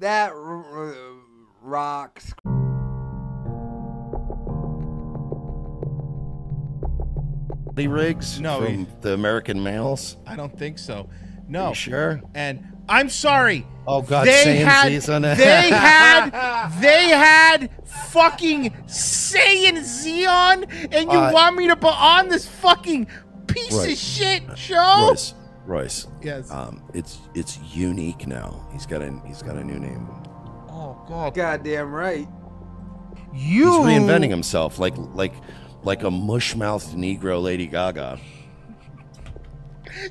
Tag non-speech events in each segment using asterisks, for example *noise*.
that r- r- rocks. The rigs No, from he- the American males. I don't think so. No. You sure? And I'm sorry. Oh God, they Saiyan had on it. they *laughs* had they had fucking Saiyan Z on, and you Uh, want me to put on this fucking piece of shit show? Royce, Royce. Yes. Um, it's it's Yewneek now. He's got a he's got a new name. oh God. Goddamn right. You He's reinventing himself, like like like a mush-mouthed Negro Lady Gaga.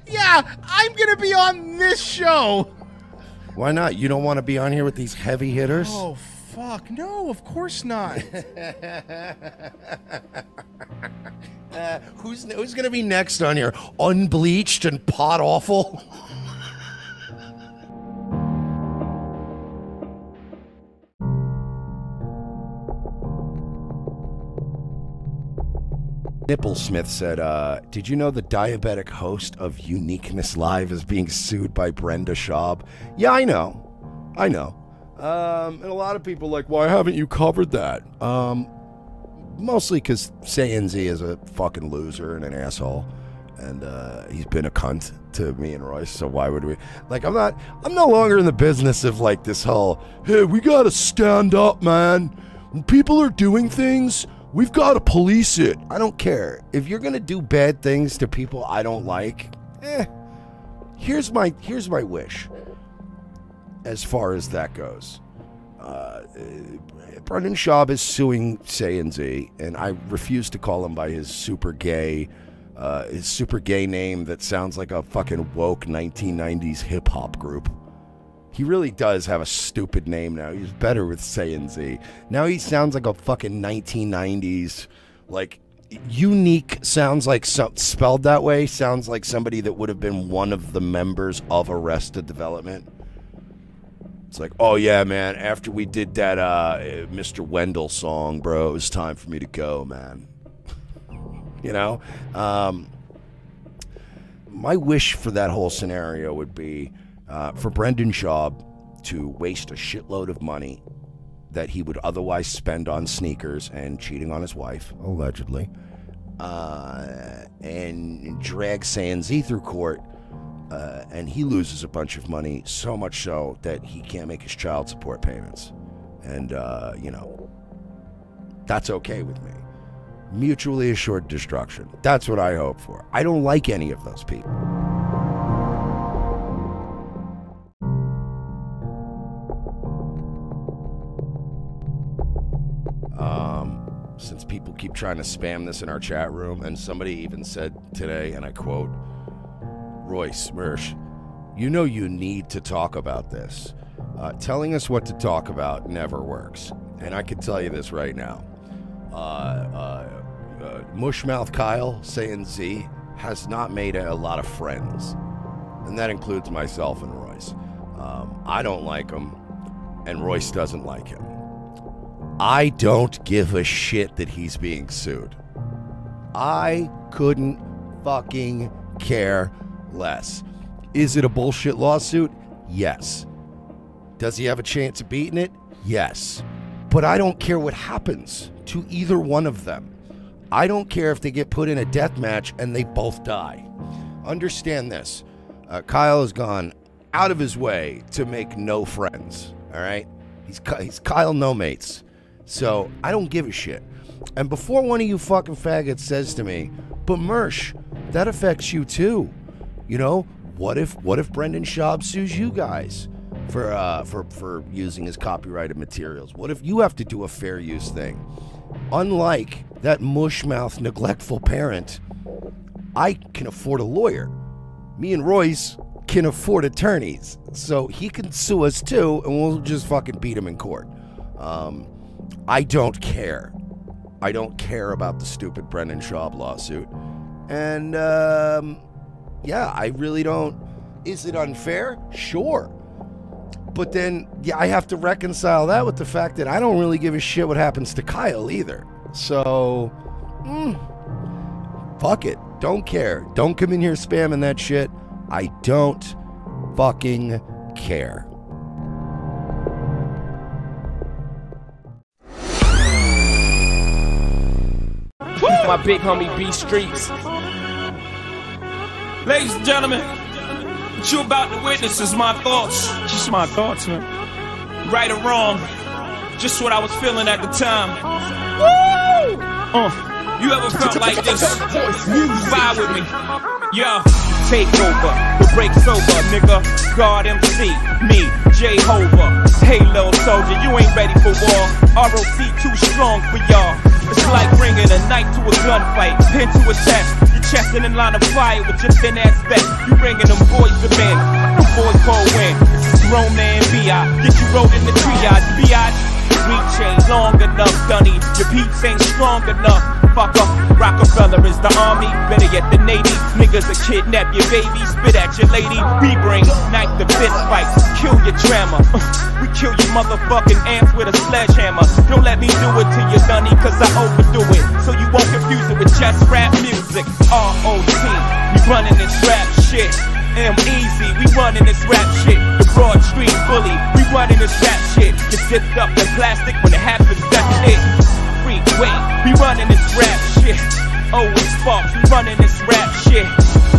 Yeah, I'm gonna be on this show. Why not? You don't want to be on here with these heavy hitters? Oh fuck no! Of course not. *laughs* Uh, who's who's gonna be next on here? Unbleached and pot awful. Nipplesmith said, uh, Did you know the diabetic host of Uniqueness Live is being sued by Brendan Schaub? Yeah, I know. I know. Um, and a lot of people like, Why haven't you covered that? Um, mostly because Z is a fucking loser and an asshole. And uh, he's been a cunt to me and Royce, so why would we? Like, I'm not, I'm no longer in the business of like this whole, hey, we gotta stand up, man. When people are doing things, we've gotta police it. I don't care. If you're gonna do bad things to people I don't like, eh, here's my, here's my wish as far as that goes. Uh, Brendan Schaub is suing Z, and I refuse to call him by his super gay, uh, his super gay name that sounds like a fucking woke 1990s hip hop group. He really does have a stupid name now. He's better with Saiyan Z. Now he sounds like a fucking 1990s, like Yewneek. Sounds like some, spelled that way. Sounds like somebody that would have been one of the members of Arrested Development. It's like, oh yeah, man. After we did that uh, Mr. Wendal song, bro, it was time for me to go, man. you know, um, my wish for that whole scenario would be uh, for Brendan Schaub to waste a shitload of money that he would otherwise spend on sneakers and cheating on his wife, allegedly, uh, and drag Saiyan Z through court uh, and he loses a bunch of money, so much so that he can't make his child support payments. And, uh, you know, that's okay with me. Mutually assured destruction. That's what I hope for. I don't like any of those people. Um, since people keep trying to spam this in our chat room, and somebody even said today, and I quote, Royce, Mersh, you know you need to talk about this. Uh, telling us what to talk about never works. And I can tell you this right now. Uh, uh, uh, Mushmouth Kyle saying Z has not made a, lot of friends. And that includes myself and Royce. Um, I don't like him, and Royce doesn't like him. I don't give a shit that he's being sued. I couldn't fucking care less. Is it a bullshit lawsuit? Yes. Does he have a chance of beating it? Yes. But I don't care what happens to either one of them. I don't care if they get put in a death match and they both die. Understand this uh, Kyle has gone out of his way to make no friends, all right? He's, he's Kyle no mates. So I don't give a shit. And before one of you fucking faggots says to me, but Mersh, that affects you too. You know, what if what if Brendan Schaub sues you guys for uh for for using his copyrighted materials? What if you have to do a fair use thing? Unlike that mushmouth neglectful parent, I can afford a lawyer. Me and Royce can afford attorneys. So he can sue us too and we'll just fucking beat him in court. Um I don't care. I don't care about the stupid Brendan Schaub lawsuit. And um yeah, I really don't. Is it unfair? Sure. But then yeah, I have to reconcile that with the fact that I don't really give a shit what happens to Kyle either. So, mm, fuck it. Don't care. Don't come in here spamming that shit. I don't fucking care. My big homie B Streets. Ladies and gentlemen, what you about to witness is my thoughts. Just my thoughts, man. Right or wrong, just what I was feeling at the time. Woo! Uh, you ever felt like this? Vibe with me. Yo. Take over, the break's over, nigga. God MC, me, Jehovah. Hey, little soldier, you ain't ready for war. ROC too strong for y'all. It's like bringing a knife to a gunfight, pin to a chest. Chest in line of fire with your thin ass vest. You bringing them boys to men. The boys pull in. Grown man B.I. Get you rolled in the triage, B.I. Reach ain't long enough, Dunny. Your beats ain't strong enough. Fucker, Rockefeller is the army, better yet the Navy. Niggas that kidnap your baby, spit at your lady. We bring knife to fist fight, kill your drama. Uh, we kill your motherfucking ants with a sledgehammer. Don't let me do it to you, Dunny, cause I overdo it. So you won't confuse it with just rap music. R.O.T. We running this rap shit. M easy, we running this rap shit. The Broad Street bully, we running this rap shit. Get zipped up in plastic when it happens, that's it. Freeway, we running this rap shit. Owen Sparks, we running this rap shit.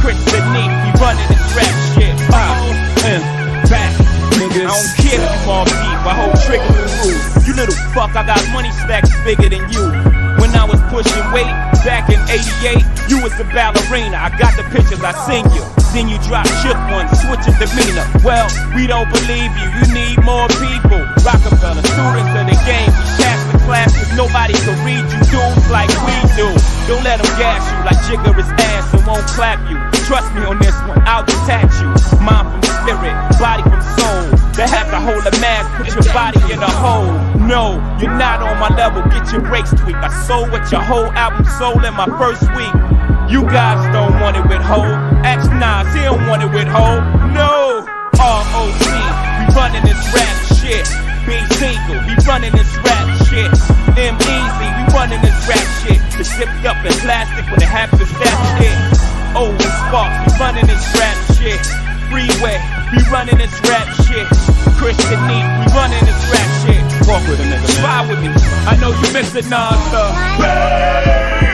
Chris Beneath, we running this rap shit. Uh, and back. Niggas. I don't care if you on deep, I hold trigger through. You little fuck, I got money stacks bigger than you. I was pushing weight back in 88, you was a ballerina. I got the pictures, I seen you. Then you drop shook one, switch your demeanor. Well, we don't believe you, you need more people. Rockefeller, students of the game, we pass the class cause nobody can read you dudes like we do. Don't let them gas you like Jigger is ass and won't clap you. Trust me on this one, I'll detach you. Mind from spirit, body from soul. They have to hold a mask, put your body in a hole. No, you're not on my level, get your brakes tweaked. I sold what your whole album sold in my first week. You guys don't want it with Ho. X Nas, he don't want it with Ho. No, R.O.C. We running this rap shit. B single, we running this rap shit. M easy, we running this rap shit. It's zipped up in plastic when it happens, that's it. Owen Sparks, we running this rap shit. Freeway, we running this rap shit. Christian Neat, we running this rap shit. Walk with a nigga. Ride with me. I know you miss it, non-stop.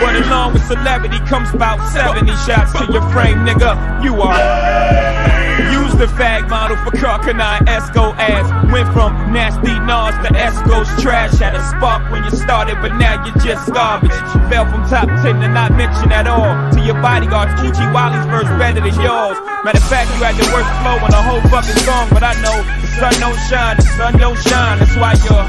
But along with celebrity comes about 70 shots to your frame, nigga. You are. The fag model for Karl Kani Esco ass. Went from nasty Nas to Esco's trash. Had a spark when you started, but now you're just garbage. Fell from top 10 to not mention at all. To your bodyguards, Oochie Wally's verse better than yours. Matter of fact, you had the worst flow on the whole fucking song, but I know the sun don't shine, the sun don't shine. That's why your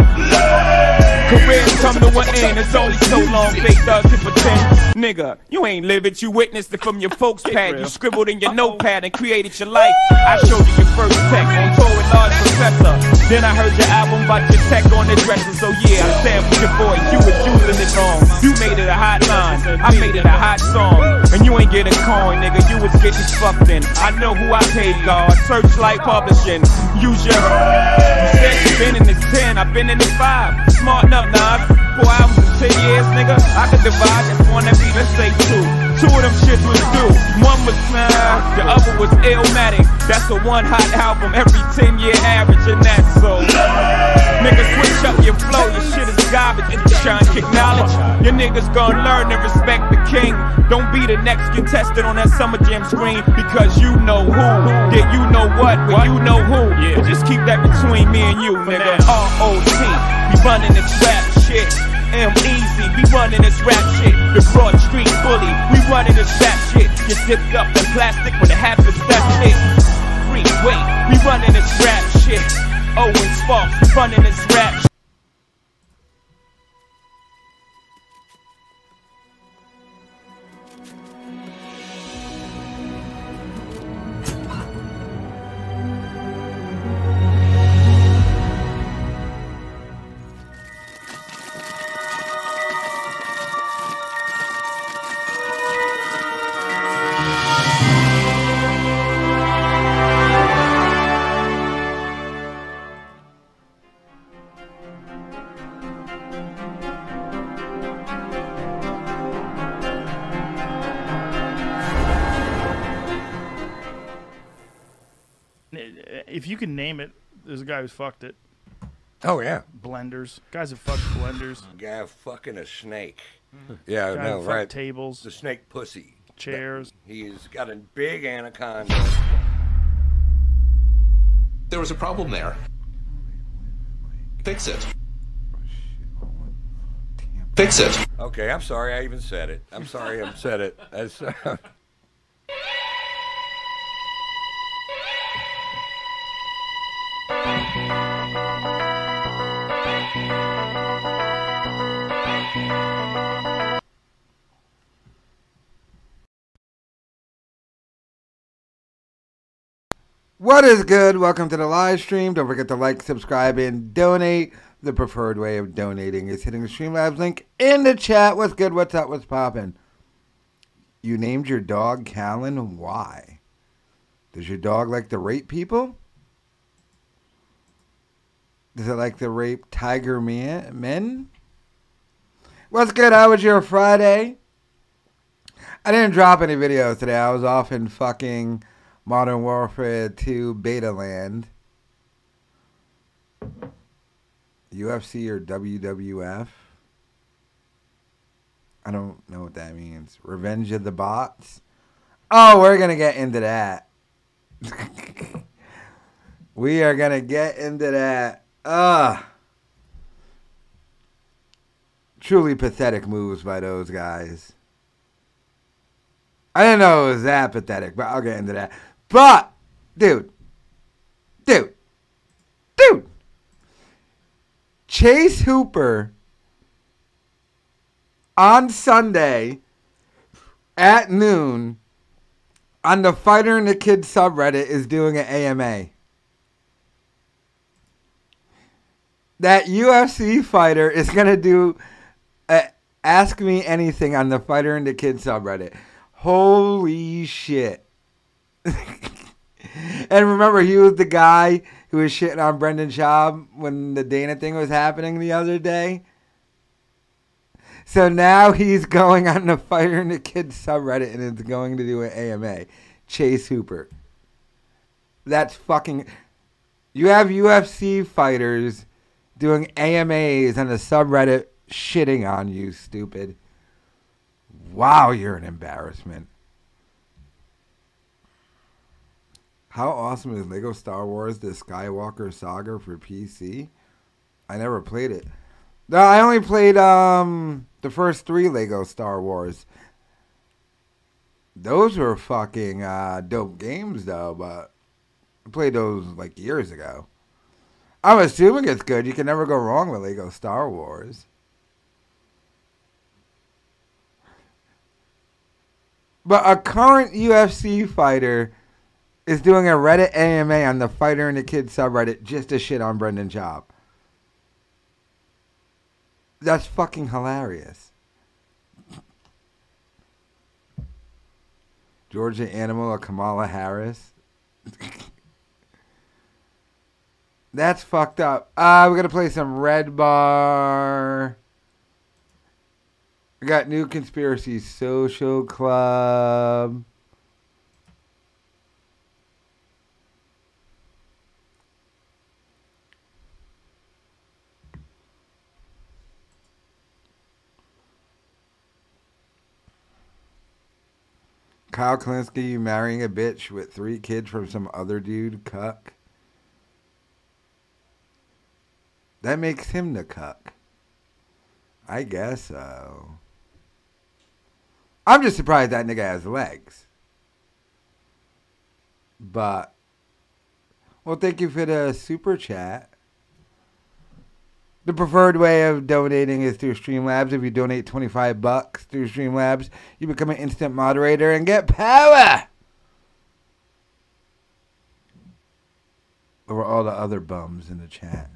career's come to an end. It's only so long fake thugs can pretend. Nigga, you ain't live it, you witnessed it from your folks' pad. You scribbled in your notepad and created your life. I showed you your first text on tour with Large Professor. Then I heard your album about your tech on the dresser. So yeah, I sampled your voice. You was using it wrong. You made it a hot line. I made it a hot song. And you ain't getting coin, nigga. You was getting fucked in. I know who I paid, God. Serchlight Publishing. Use your. You said you been in this 10. I've been in this 5. Smart enough, nah. Four albums in 10 years, nigga. I could divide that one every, let's say two. Two of them shits was due. One was nah, the other was Illmatic. That's a one hot album every 10 year average, and that's so. Nigga, switch up your flow, your shit is garbage. If you trying to kick knowledge, your niggas gonna learn to respect the king. Don't be the next contestant on that Summer Jam screen because you know who. Yeah, you know what, but you know who. Yeah, just keep that between me and you, nigga. R.O.T. We running the trap shit. M easy, we running this rap shit. The Broad Street bully, we running this rap shit. Get zipped up in plastic when it happens, that's it. Freeway, we running this rap shit. Owen Sparks, we running this rap shit. It, there's a guy who's fucked it. Oh yeah, Blenders. Guys have fucked blenders. guy fucking a snake. Yeah, Giant no, fuck right. tables, The snake pussy. chairs. He's got a big anaconda. There was a problem there. Fix it. Fix it. Okay, I'm sorry I even said it. I'm sorry I said it. *laughs* That's, What is good? Welcome to the live stream. Don't forget to like, subscribe, and donate. The preferred way of donating is hitting the Streamlabs link in the chat. What's good? What's up? What's poppin'? You named your dog Callan. Why? Does your dog like to rape people? Does it like to rape tiger men? What's good? How was your Friday? I didn't drop any videos today. I was off in fucking Modern Warfare 2 Beta Land. UFC or WWF? I don't know what that means. Revenge of the Bots? Oh, we're going to get into that. *laughs* we are going to get into that. Ugh. Truly pathetic moves by those guys. I didn't know it was that pathetic, but I'll get into that. But, dude, dude, dude, Chase Hooper on Sunday at noon on the Fighter and the Kid subreddit is doing an AMA. That UFC fighter is going to do a Ask Me Anything on the Fighter and the Kid subreddit. Holy shit. *laughs* and remember, he was the guy who was shitting on Brendan Schaub when the Dana thing was happening the other day. So now he's going on the Fighter and the Kids subreddit and is going to do an AMA. Chase Hooper. That's fucking. You have UFC fighters doing AMAs on the subreddit shitting on you, stupid. Wow, you're an embarrassment. How awesome is Lego Star Wars The Skywalker Saga for PC? I never played it. No, I only played um the first three Lego Star Wars. Those were fucking uh, dope games though, but I played those like years ago. I'm assuming it's good. You can never go wrong with Lego Star Wars. But a current UFC fighter is doing a Reddit AMA on the Fighter and the Kid subreddit just to shit on Brendan Schaub. That's fucking hilarious. Georgia Animal or Kamala Harris. *laughs* That's fucked up. Uh, we're gonna play some Red Bar. We got New Conspiracy Social Club. Kyle Kulinski, you marrying a bitch with three kids from some other dude, cuck. That makes him the cuck. I guess so. I'm just surprised that nigga has legs. But, well, thank you for the super chat. The preferred way of donating is through Streamlabs. If you donate 25 bucks through Streamlabs, you become an instant moderator and get power over all the other bums in the chat.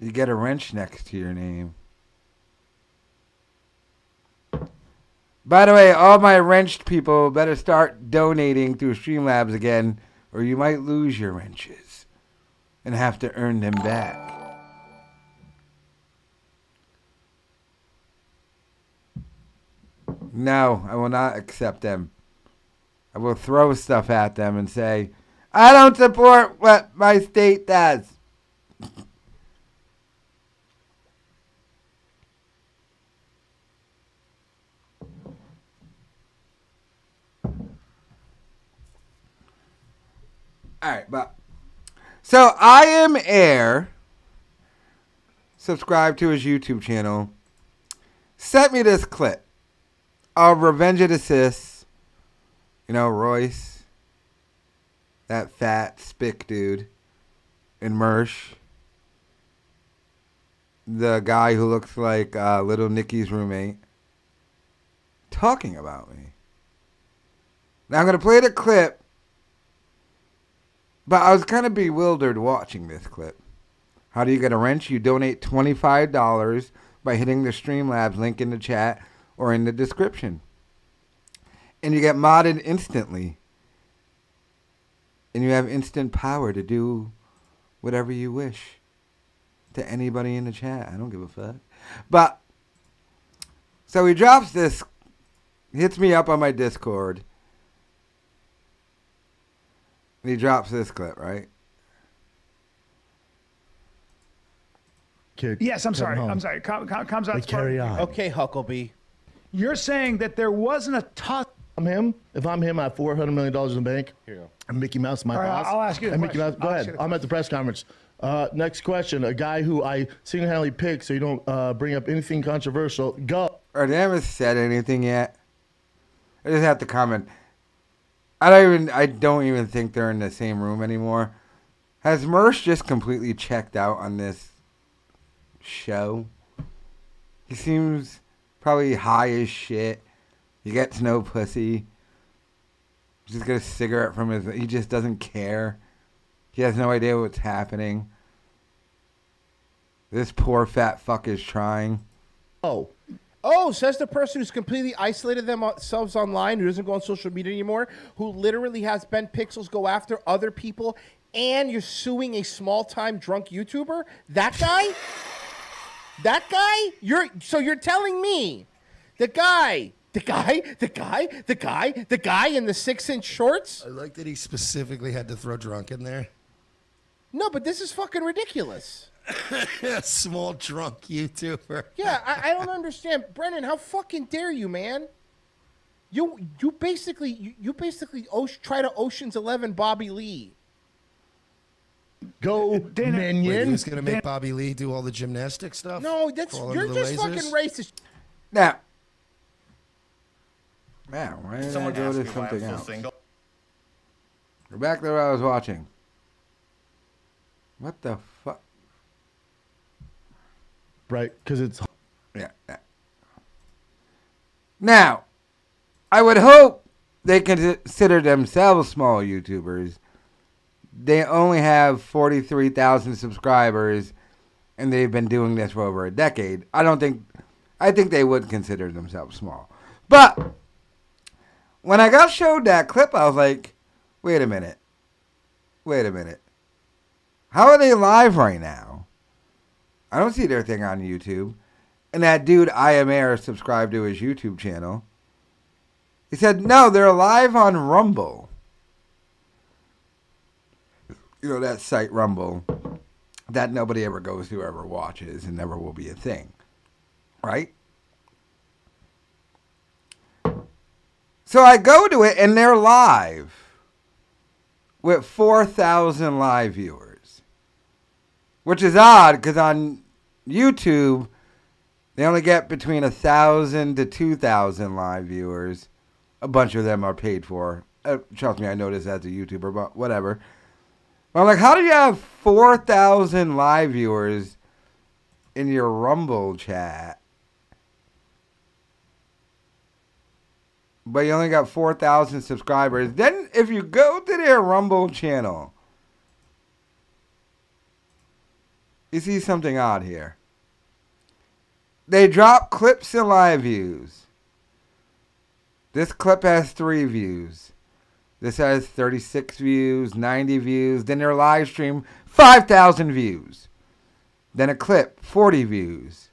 You get a wrench next to your name. By the way, all my wrenched people better start donating through Streamlabs again, or you might lose your wrenches and have to earn them back. No, I will not accept them. I will throw stuff at them and say, I don't support what my state does. All right, but so I am Air. Subscribe to his YouTube channel. Sent me this clip of Revenge of the Cis. You know Royce, that fat spick dude, and Mersh, the guy who looks like uh, little Nicky's roommate, talking about me. Now I'm gonna play the clip but I was kind of bewildered watching this clip. How do you get a wrench? You donate $25 by hitting the Streamlabs link in the chat or in the description. And you get modded instantly. And you have instant power to do whatever you wish to anybody in the chat. I don't give a fuck. But so he drops this, hits me up on my Discord and he drops this clip, right? Kid, Yes, I'm sorry. home. I'm sorry. Com, com, comes out. Like, carry on. Okay, Huckleberry. You're saying that there wasn't a toss. I'm him. If I'm him, I have 400 million dollars in the bank. Here you go. And Mickey Mouse, is my All right, boss. I'll ask you And Mickey. Mouse, go I'll ahead. I'm at the press conference. Uh, next question. A guy who I single-handedly picked, so you don't uh, bring up anything controversial. Go. Or they haven't said anything yet. I just have to comment. I don't even. I don't even think they're in the same room anymore. Has Mersh just completely checked out on this show? He seems probably high as shit. He gets no pussy. He's just got a cigarette from his. He just doesn't care. He has no idea what's happening. This poor fat fuck is trying. Oh, Oh, says the person who's completely isolated themselves online, who doesn't go on social media anymore, who literally has Ben Pixels go after other people, and you're suing a small time drunk YouTuber? That guy? that guy? You're so you're telling me the guy, the guy, the guy, the guy, the guy in the six inch shorts? I like that he specifically had to throw drunk in there. No, but this is fucking ridiculous. *laughs* Small drunk YouTuber. Yeah, I, I don't understand, Brennan. How fucking dare you, man? You you basically you, you basically oce- try to Ocean's Eleven Bobby Lee. go Dana- Wait, he minion. was gonna make Bobby Lee do all the gymnastic stuff. No, that's Fall you're under the just lasers? fucking racist. Now, man, why did I go to something else? Go back to what I was watching. What the fuck? Right, because it's Yeah. Now, I would hope they consider themselves small YouTubers. They only have 43,000 subscribers and they've been doing this for over a decade. I don't think, I think they would consider themselves small. But when I got showed that clip, I was like, wait a minute. Wait a minute. How are they live right now? I don't see their thing on YouTube. And that dude, I am Air, subscribed to his YouTube channel. He said, no, they're live on Rumble. You know, that site Rumble that nobody ever goes to, ever watches, and never will be a thing. Right? So I go to it, and they're live with 4,000 live viewers. Which is odd because on YouTube, they only get between a thousand to two thousand live viewers. A bunch of them are paid for. Uh, trust me, I know this as a YouTuber, but whatever. But I'm like, how do you have four thousand live viewers in your Rumble chat, but you only got four thousand subscribers? Then, if you go to their Rumble channel, you see something odd here. They drop clips and live views. This clip has three views. This has 36 views, 90 views. Then their live stream, 5,000 views. Then a clip, 40 views.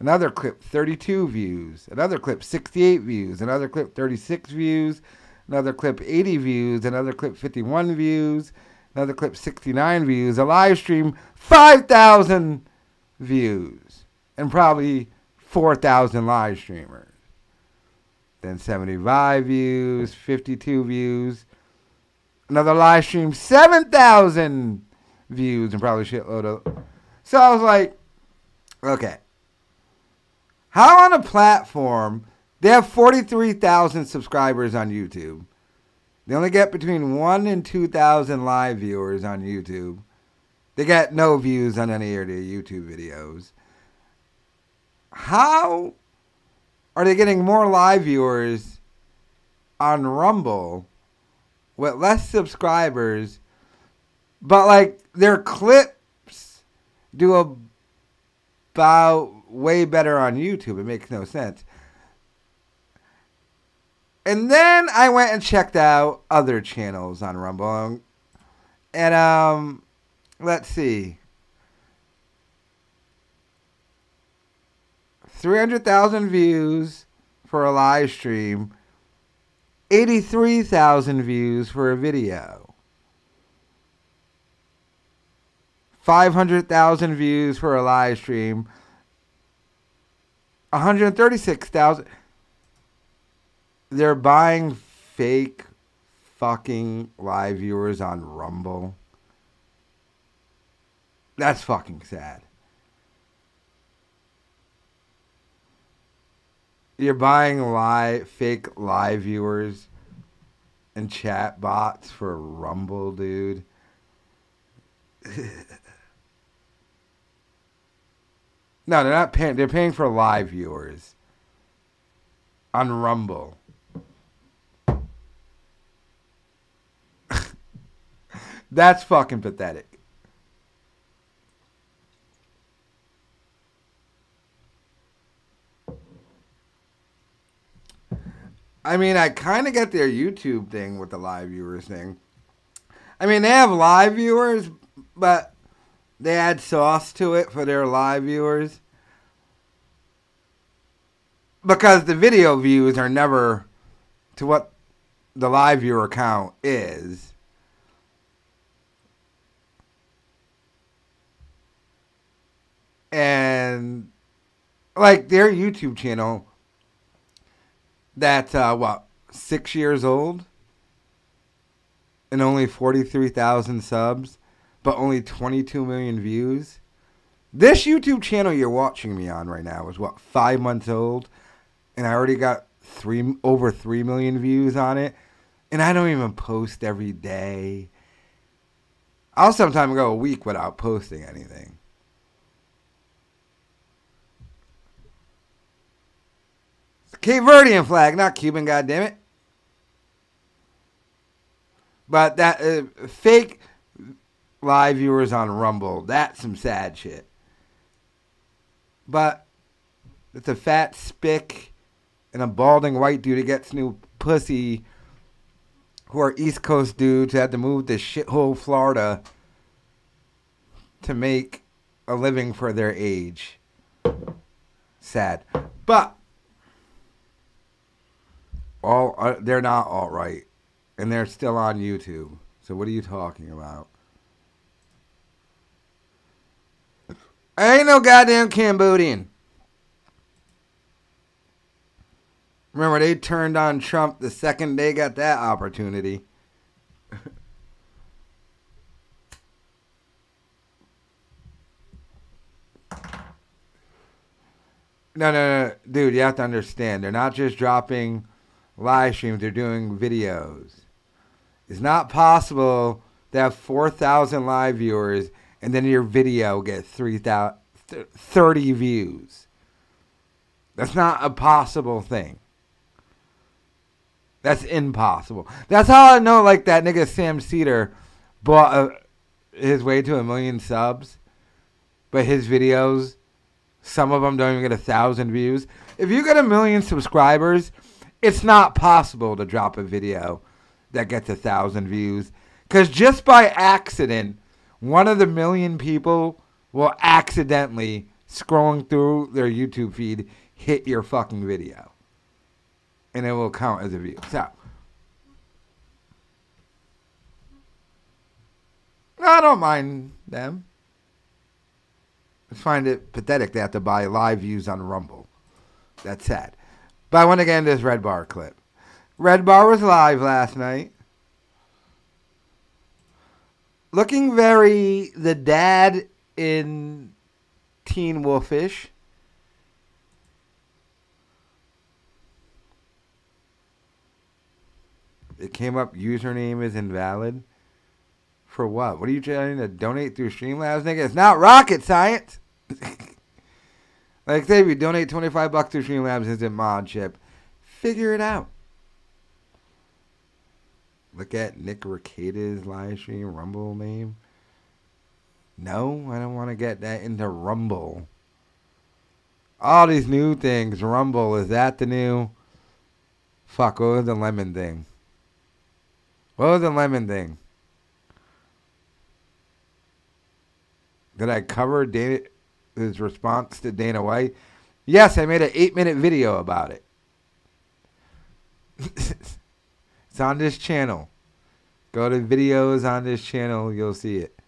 Another clip, 32 views. Another clip, 68 views. Another clip, 36 views. Another clip, 80 views. Another clip, 51 views. Another clip, 69 views. A live stream, 5,000 views. And probably 4,000 live streamers. Then 75 views, 52 views. Another live stream, 7,000 views and probably shitload of. So I was like, okay. How on a platform, they have 43,000 subscribers on YouTube. They only get between 1 and 2,000 live viewers on YouTube. They get no views on any of their YouTube videos. How are they getting more live viewers on Rumble with less subscribers, but like their clips do about way better on YouTube? It makes no sense. And then I went and checked out other channels on Rumble. And um let's see. 300,000 views for a live stream, 83,000 views for a video. 500,000 views for a live stream, 136,000 they're buying fake fucking live viewers on Rumble. That's fucking sad. You're buying live fake live viewers and chat bots for Rumble, dude. *laughs* no, they're not paying. They're paying for live viewers on Rumble. That's fucking pathetic. I mean, I kind of get their YouTube thing with the live viewers thing. I mean, they have live viewers, but they add sauce to it for their live viewers. Because the video views are never to what the live viewer count is. And like their YouTube channel that's uh, what six years old and only 43,000 subs, but only 22 million views. This YouTube channel you're watching me on right now is what five months old, and I already got three over three million views on it, and I don't even post every day. I'll sometimes go a week without posting anything. Cape Verdean flag, not Cuban, goddammit. But that uh, fake live viewers on Rumble, that's some sad shit. But it's a fat spick and a balding white dude that gets new pussy who are East Coast dudes who had to move to shithole Florida to make a living for their age. Sad. But all uh, they're not all right, and they're still on YouTube. So what are you talking about? Ain't no goddamn Cambodian. Remember, they turned on Trump the second they got that opportunity. *laughs* no, no, no, dude, you have to understand. They're not just dropping live streams, they're doing videos. It's not possible to have 4,000 live viewers and then your video get 3,000, 30 views. That's not a possible thing. That's impossible. That's how I know, like, that nigga Sam Seder bought a, his way to a million subs, but his videos, some of them don't even get a thousand views. If you get a million subscribers, it's not possible to drop a video that gets a thousand views. Because just by accident, one of the million people will accidentally, scrolling through their YouTube feed, hit your fucking video. And it will count as a view. So, I don't mind them. I find it pathetic they have to buy live views on Rumble. That's sad. But I want to get into this Red Bar clip. Red Bar was live last night. Looking very the dad in Teen Wolfish. It came up username is invalid. For what? What are you trying to donate through Streamlabs, nigga? It's not rocket science. *laughs* like you donate twenty five bucks to Streamlabs isn't mod chip. Figure it out. Look at Nick Rekieta's live stream Rumble name. No, I don't want to get that into Rumble. All these new things. Rumble, is that the new? Fuck, what was the lemon thing? What was the lemon thing? Did I cover Dana, his response to Dana White? Yes, I made an eight minute video about it. *laughs* it's on this channel. Go to videos on this channel, you'll see it.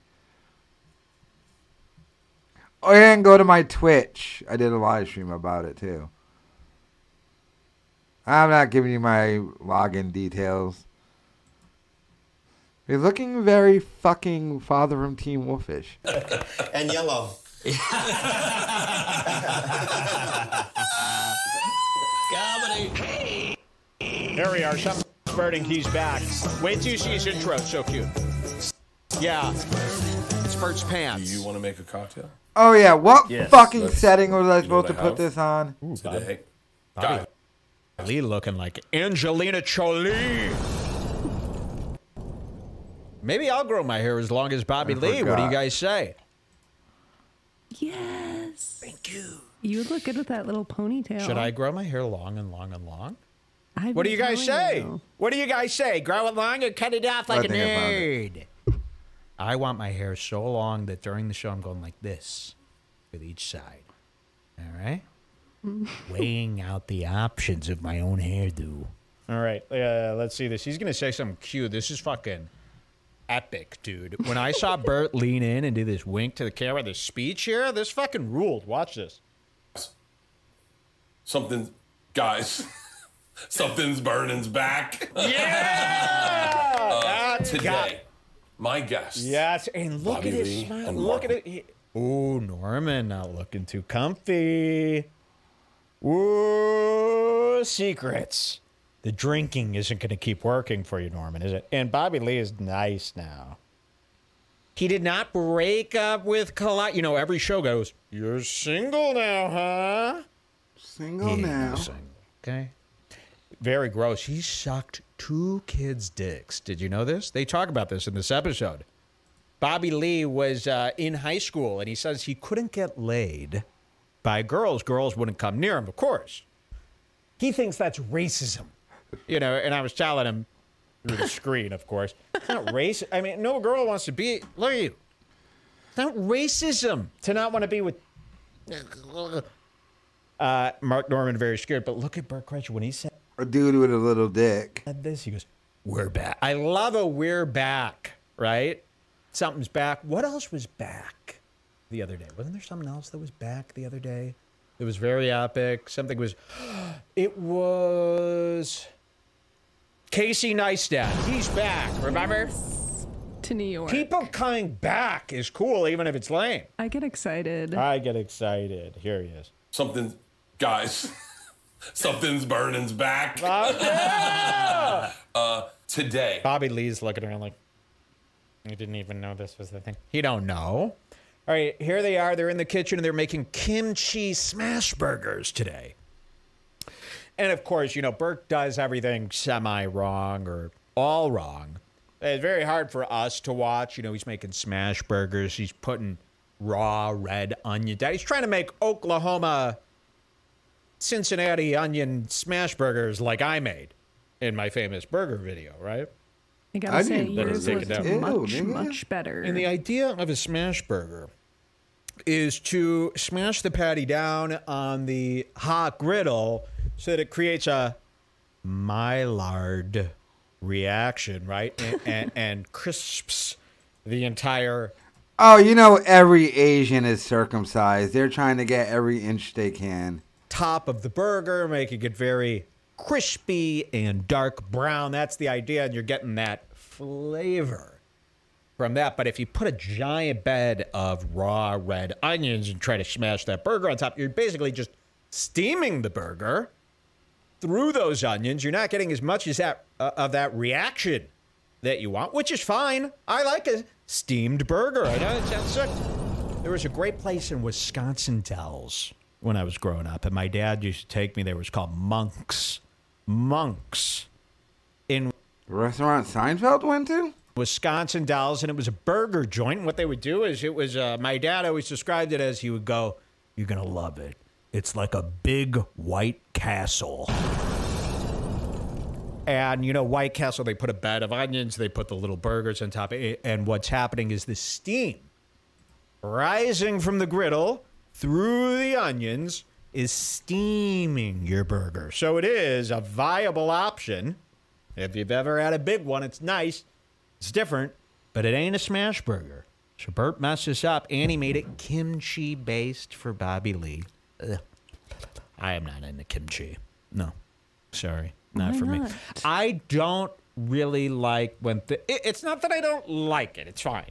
Oh, and go to my Twitch. I did a live stream about it too. I'm not giving you my login details. You're looking very fucking father from Teen Wolfish. *laughs* and yellow. Comedy. There we are. Sean Birding, he's back. Wait till you see his intro. So cute. Yeah. It's Bert's pants. Do you want to make a cocktail? Oh yeah, what Yes. fucking setting was I you know supposed to I put this on? Today. Bobby Lee looking like Angelina Jolie. Maybe I'll grow my hair as long as Bobby I Lee. What do you guys say? Yes. Thank you. You would look good with that little ponytail. Should I grow my hair long and long and long? I've What do you guys say? you. What do you guys say? Grow it long or cut it off like I a think I nerd? I want my hair so long that during the show I'm going like this with each side. All right? *laughs* Weighing out the options of my own hairdo. All right, uh, let's see this. He's going to say something cute. This is fucking epic, dude. When I saw Bert lean in and do this wink to the camera, this speech here, this fucking ruled. Watch this. Something, guys. *laughs* Something's burning's back. *laughs* Yeah! Uh, That's today, got- my guest. Yes, and look Bobby at his Lee smile. and Look at it. He- Ooh, Norman not looking too comfy. Ooh, secrets. The drinking isn't going to keep working for you, Norman, is it? And Bobby Lee is nice now. He did not break up with Kali. You know, every show goes, You're single now, huh? Single Yeah, now. single, Okay. Very gross. He sucked two kids' dicks. Did you know this? They talk about this in this episode. Bobby Lee was uh, in high school and he says he couldn't get laid by girls. Girls wouldn't come near him, of course. He thinks that's racism. You know, and I was telling him through the screen, of course. It's not race. I mean, no girl wants to be. Look at you. It's not racism to not want to be with. Uh, Mark Normand very scared, but look at Bert Kreischer when he said A dude with a little dick. this. He goes, "We're back." I love a "We're back." Right? Something's back. What else was back the other day? Wasn't there something else that was back the other day? It was very epic. Something was. *gasps* It was. Casey Neistat. He's back. Remember? To New York. People coming back is cool, even if it's lame. I get excited. I get excited. Here he is. Something, guys. *laughs* Something's burning's back. *laughs* uh, today. Bobby Lee's looking around like, I didn't even know this was the thing. He don't know. All right, here they are. They're in the kitchen and they're making kimchi smash burgers today. And of course, you know, Burke does everything semi wrong or all wrong. It's very hard for us to watch. You know, he's making smash burgers. He's putting raw red onion down. He's trying to make Oklahoma Cincinnati onion smash burgers like I made in my famous burger video, right? I gotta I say, didn't let it yours take it looked down. much, Ew, nigga. much better. And the idea of a smash burger is to smash the patty down on the hot griddle so that it creates a Maillard reaction, right? And, *laughs* and, and crisps the entire. Oh, you know every Asian is circumcised. They're trying to get every inch they can. top of the burger, making it very crispy and dark brown. That's the idea, and you're getting that flavor. from that. But if you put a giant bed of raw red onions and try to smash that burger on top, you're basically just steaming the burger through those onions. You're not getting as much as that uh, of that reaction that you want, which is fine. I like a steamed burger. I know it sounds sick. There was a great place in Wisconsin Dells when I was growing up, and my dad used to take me there. It was called Monks. Monks in restaurant Seinfeld went to? Wisconsin Dells, and it was a burger joint. And what they would do is it was uh, my dad always described it as he would go, "You're gonna love it. It's like a big white castle." And you know, White Castle, they put a bed of onions, they put the little burgers on top, and what's happening is the steam rising from the griddle through the onions is steaming your burger. So it is a viable option. If you've ever had a big one, it's nice. It's different, but it ain't a smash burger. So Bert messed this up, and he made it kimchi based for Bobby Lee. Ugh. I am not into kimchi. No, sorry, not Why for me. not? I don't really like when th- it- it's not that I don't like it. It's fine.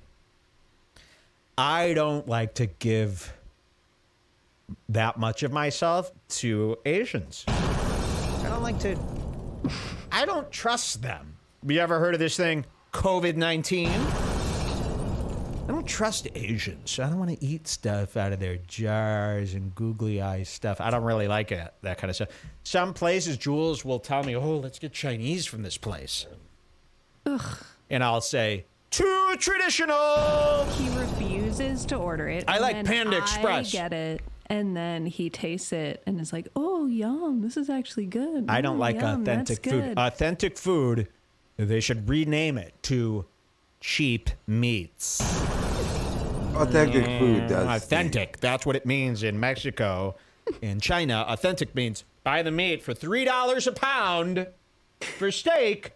I don't like to give that much of myself to Asians. I don't like to. I don't trust them. You ever heard of this thing, COVID 19? I don't trust Asians. I don't want to eat stuff out of their jars and googly eye stuff. I don't really like it, that kind of stuff. Some places, Jules will tell me, oh, let's get Chinese from this place. Ugh. And I'll say, too traditional. He refuses to order it. I like then Panda Express. I get it. And then he tastes it and is like, oh, yum, this is actually good. I don't Mm, like yum, authentic that's food. good." Authentic food, they should rename it to cheap meats. Authentic food does. Authentic. That's what it means in Mexico. In China, authentic means buy the meat for $3 a pound for steak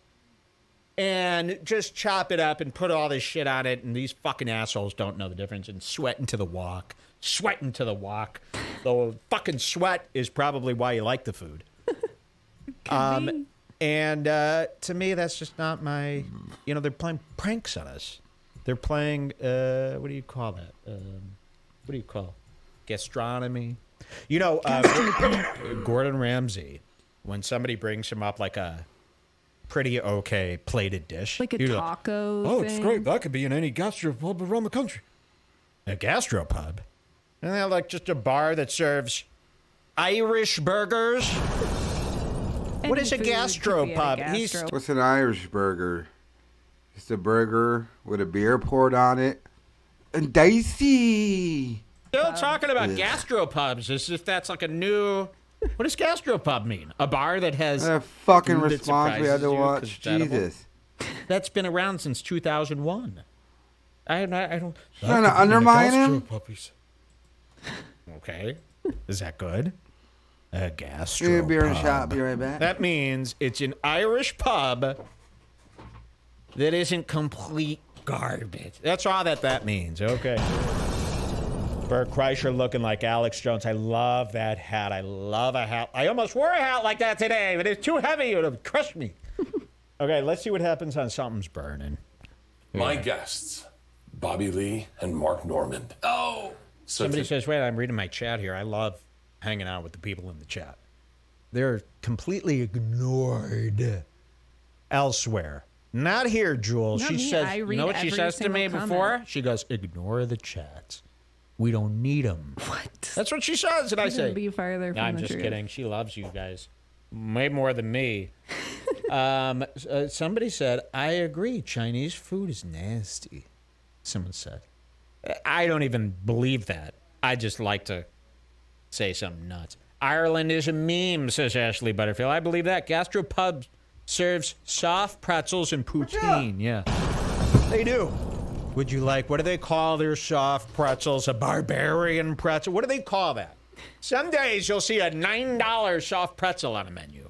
and just chop it up and put all this shit on it. And these fucking assholes don't know the difference and sweat into the wok. Sweat into the wok. The fucking sweat is probably why you like the food. *laughs* um, and uh, to me, that's just not my. You know, they're playing pranks on us. They're playing. Uh, what do you call that? Um, what do you call gastronomy? You know, uh, *coughs* Gordon Ramsay. When somebody brings him up like a pretty okay plated dish, Like a he's taco oh, it's thing." great. That could be in any gastropub around the country. A gastropub? And they're like just a bar that serves Irish burgers. what Any is a food could gastropub? He's gastro- What's an Irish burger? Just a burger with a beer poured on it. And dicey. still talking about Ugh. gastropubs as if that's like a new. What does gastropub mean? A bar that has uh, A fucking response we had to watch. Jesus. That's been around since 2001. I, I, I don't. Trying to undermine him? Puppies. Okay, is that good? A gastropub. Beer and shot. Be right back. That means it's an Irish pub that isn't complete garbage. That's all that that means. Okay. Bert Kreischer looking like Alex Jones. I love that hat. I love a hat. I almost wore a hat like that today, but it's too heavy. It would have crushed me. *laughs* okay, let's see what happens on Something's Burning. My guests, Bobby Lee and Mark Normand. Oh, so Somebody to- says, wait, I'm reading my chat here. I love hanging out with the people in the chat. They're completely ignored elsewhere. Not here, Jules. Not she me. says, I you read know what she every says to me single before? comment. She goes, ignore the chats. We don't need them. What? That's what she says. And I Couldn't say, be farther from I'm the just truth. kidding. She loves you guys way more than me. *laughs* um, uh, somebody said, I agree. Chinese food is nasty. Someone said. I don't even believe that. I just like to say something nuts. Ireland is a meme, says Ashley Butterfield. I believe that. Gastropub serves soft pretzels and poutine. Yeah. They do. Would you like, what do they call their soft pretzels? A barbarian pretzel? What do they call that? Some days you'll see a $9 soft pretzel on a menu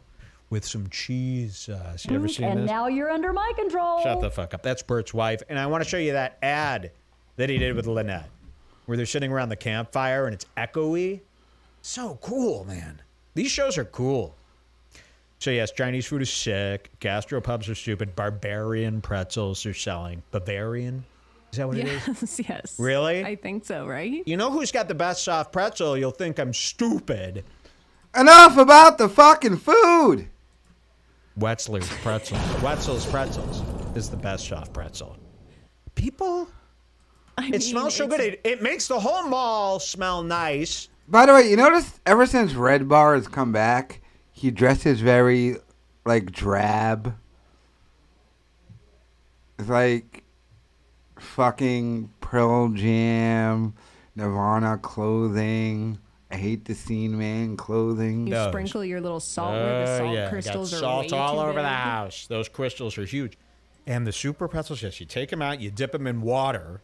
with some cheese uh, sauce. You ever mm, seen and this? now you're under my control. Shut the fuck up. That's Bert's wife. And I want to show you that ad that he did with Lynette, where they're sitting around the campfire and it's echoey. So cool, man. These shows are cool. So, yes, Chinese food is sick. Gastropubs are stupid. Barbarian pretzels are selling. Bavarian? Is that what it is? Yes, *laughs* yes. Really? I think so, right? You know who's got the best soft pretzel? You'll think I'm stupid. Enough about the fucking food. Wetzler's pretzels. Wetzel's pretzels is the best soft pretzel. People, I it mean, smells so good. It, it makes the whole mall smell nice. By the way, you notice ever since Red Bar has come back, he dresses very like drab. It's like fucking Pearl Jam, Nirvana clothing. I hate the scene man clothing. You sprinkle your little salt where the Oh, salt yeah, crystals got are salt way all too over the house. Those crystals are huge. And the super pretzels, yes, you take them out, you dip them in water,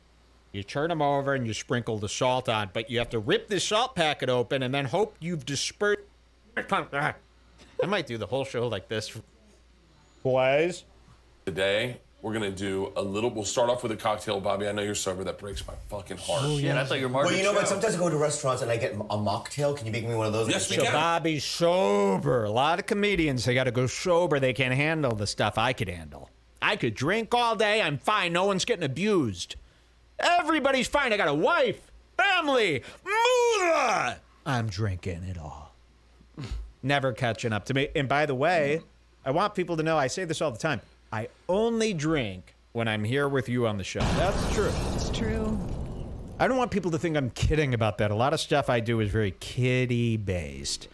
you turn them over, and you sprinkle the salt on. But you have to rip the salt packet open and then hope you've dispersed. I might do the whole show like this. Boys. Today, we're gonna do a little. We'll start off with a cocktail, Bobby. I know you're sober. That breaks my fucking heart. Oh, yeah. I thought you were Well, you know what? Sometimes I go to restaurants and I get a mocktail. Can you make me one of those? Yes, we So can. Bobby's sober. A lot of comedians, they got to go sober. They can't handle the stuff I could handle. I could drink all day. I'm fine. No one's getting abused. Everybody's fine. I got a wife, family, mother. I'm drinking it all. Never catching up to me. And by the way, I want people to know I say this all the time. I only drink when I'm here with you on the show. That's true. It's true. I don't want people to think I'm kidding about that. A lot of stuff I do is very kiddie based.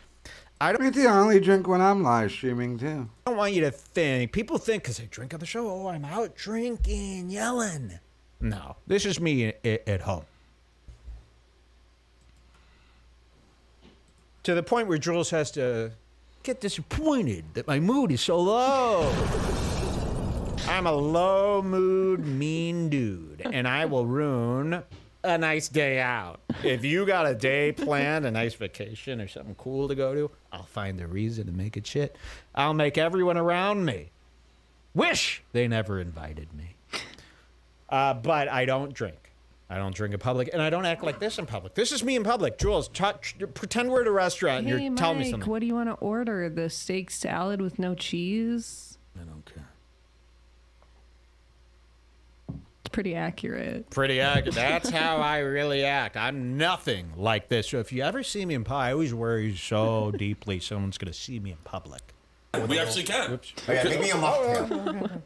I don't, Me too. I only drink when I'm live streaming too. I don't want you to think. People think because I drink on the show, oh, I'm out drinking, yelling. No, this is me at, at home. To the point where Jules has to get disappointed that my mood is so low. I'm a low mood, mean dude, and I will ruin a nice day out. If you got a day planned, a nice vacation or something cool to go to, I'll find a reason to make it shit. I'll make everyone around me wish they never invited me. Uh, but I don't drink. I don't drink in public, and I don't act like this in public. This is me in public. Jules, touch, pretend we're at a restaurant and Hey, you're telling me Mike, something. what do you want to order? The steak salad with no cheese? I don't care. It's pretty accurate. Pretty accurate. That's how I really act. I'm nothing like this. So if you ever see me in public, I always worry so deeply someone's going to see me in public. We actually can. Oh, yeah, make me a mocktail.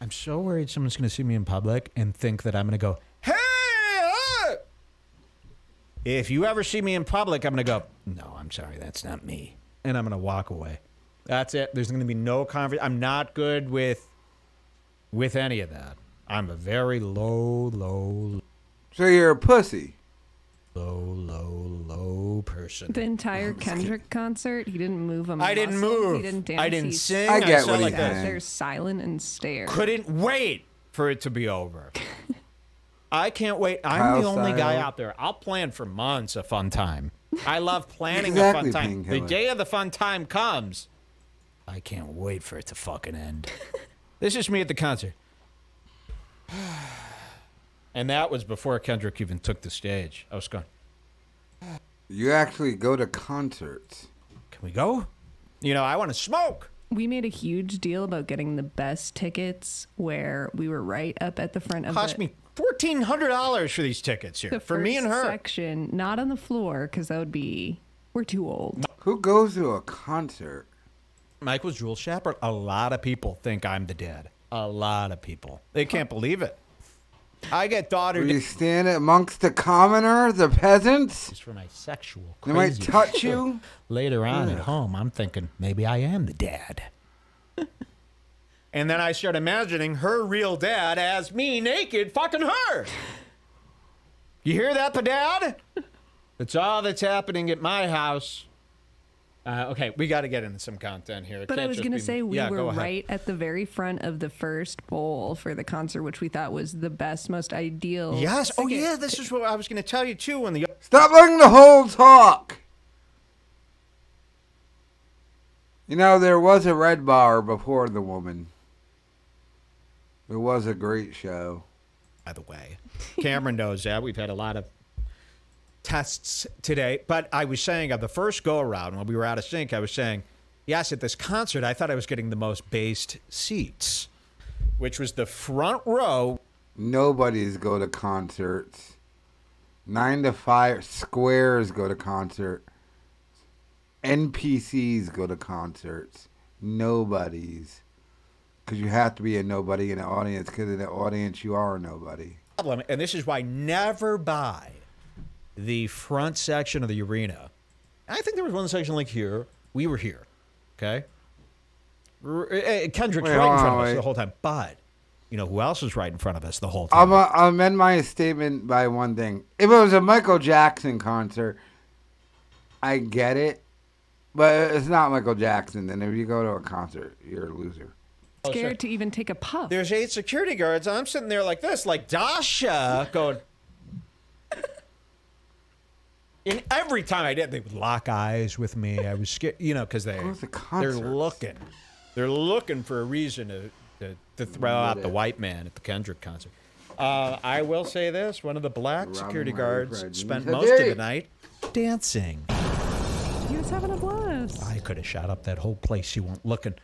I'm so worried someone's going to see me in public and think that I'm going to go, hey! uh!" If you ever see me in public, I'm going to go, no, I'm sorry, that's not me. And I'm going to walk away. That's it. There's going to be no conversation. I'm not good with with any of that. I'm a very low, low, So you're a pussy. low, low, low person. The entire *laughs* Kendrick concert, he didn't move a muscle. I didn't move. He didn't dance. I didn't He sing. I get what he's like sat that. saying. there silent and stare. Couldn't wait for it to be over. I can't wait. I'm Kyle the only guy out there. I'll plan for months a fun time. I love planning Exactly, a fun time. The day of the fun time comes. I can't wait for it to fucking end. *laughs* this is me at the concert. *sighs* And that was before Kendrick even took the stage. I was going, You actually go to concerts. can we go? You know, I want to smoke. We made a huge deal about getting the best tickets where we were right up at the front of Cost the, me fourteen hundred dollars for these tickets here the for me and her. section, not on the floor because that would be we're too old. Who goes to a concert? Mike was Jules Shepard. A lot of people think I'm the dad. A lot of people. They can't believe it. I get daughter Where you stand amongst the commoner, the peasants? days for my sexual. They might touch shit. *laughs* you. Later on at home, I'm thinking maybe I am the dad. And then I start imagining her real dad as me naked fucking her. You hear that, dad? That's all that's happening at my house. Uh, okay, we got to get into some content here. It But I was going to be- say we Yeah, were go right at the very front of the first bowl for the concert, which we thought was the best, most ideal. Yes. Oh, yeah. This is what I was going to tell you too. When the Stop letting the whole talk. You know, there was a red bar before the woman. It was a great show. by the way, Cameron knows that we've had a lot of tests today. But I was saying on the first go around when we were out of sync, I was saying, yes, at this concert, I thought I was getting the most based seats, which was the front row Nobody's go to concerts. Nine to five squares go to concert. NPCs go to concerts. Nobodies. Because you have to be a nobody in the audience. Because in the audience, you are a nobody. problem, and this is why never buy the front section of the arena. I think there was one section like here. We were here, okay. R- eh, Kendrick's Wait, right in front on, of us wait. the whole time, but you know who else was right in front of us the whole time? I'm a, I'll amend my statement by one thing. If it was a Michael Jackson concert, I get it. But it's not Michael Jackson. Then if you go to a concert, you're a loser. Scared to even take a puff. There's eight security guards. I'm sitting there like this, like Dasha, going. *laughs* And every time I did, they would lock eyes with me. I was scared, you know, because they they're looking, they're looking for a reason to to, to throw out the white man at the Kendrick concert. Uh, I will say this: one of the black Robbing security guards friend. spent most of the night dancing. He was having a blast. I could have shot up that whole place. You weren't looking.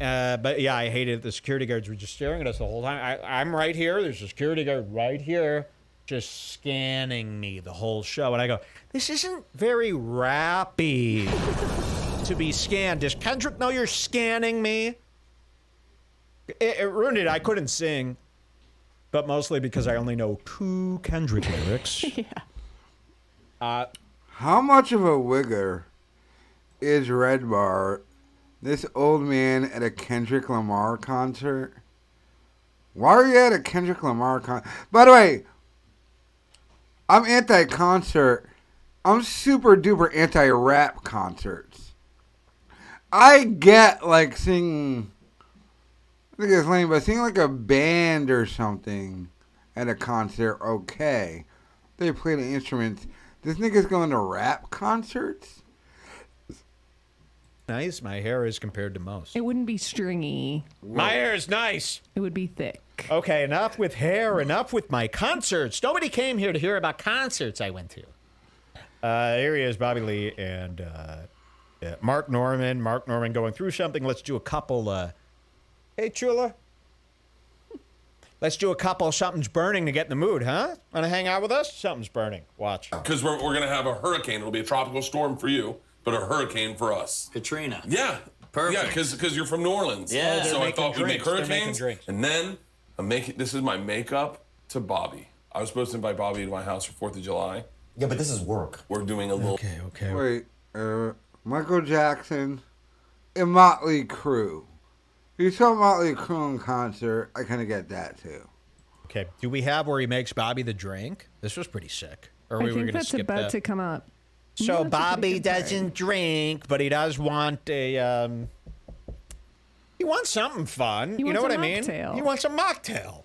Uh, but yeah, I hated it. The security guards were just staring at us the whole time. I, I'm right here. There's a security guard right here, just scanning me the whole show. And I go, this isn't very rappy *laughs* to be scanned. Does Kendrick know you're scanning me? It, it ruined it. I couldn't sing, but mostly because I only know two Kendrick lyrics. *laughs* yeah. Uh, How much of a wigger is Red Bar? This old man at a Kendrick Lamar concert. Why are you at a Kendrick Lamar concert? By the way, I'm anti-concert. I'm super duper anti-rap concerts. I get like singing. I think it's lame, but singing like a band or something at a concert, okay. They play the instruments. This nigga's going to rap concerts? Nice my hair is compared to most. It wouldn't be stringy. My hair is nice. It would be thick. Okay, enough with hair, enough with my concerts. Nobody came here to hear about concerts I went to. Uh, here he is, Bobby Lee and uh, yeah, Mark Normand. Mark Normand going through something. Let's do a couple. Uh, hey, Chula. Let's do a couple. Something's burning to get in the mood, huh? Want to hang out with us? Something's burning. Watch. Because we're, we're going to have a hurricane. It'll be a tropical storm for you, but a hurricane for us. Katrina. Yeah. Perfect. Yeah, because you're from New Orleans. Yeah. So I making thought we'd make drinks. They're hurricanes. And then I'm making this is my makeup to Bobby. I was supposed to invite Bobby to my house for Fourth of July. Yeah, but this is work. We're doing a little. Okay, okay. Wait, uh, Michael Jackson and Motley Crue. You saw Motley Crue in concert. I kind of get that too. Okay. Do we have where he makes Bobby the drink? This was pretty sick. Or I we were think going to that's skip about that. to come up. So that's Bobby doesn't drink, but he does want a. Um, he wants something fun. He you know what I mean? mocktail. He wants a mocktail.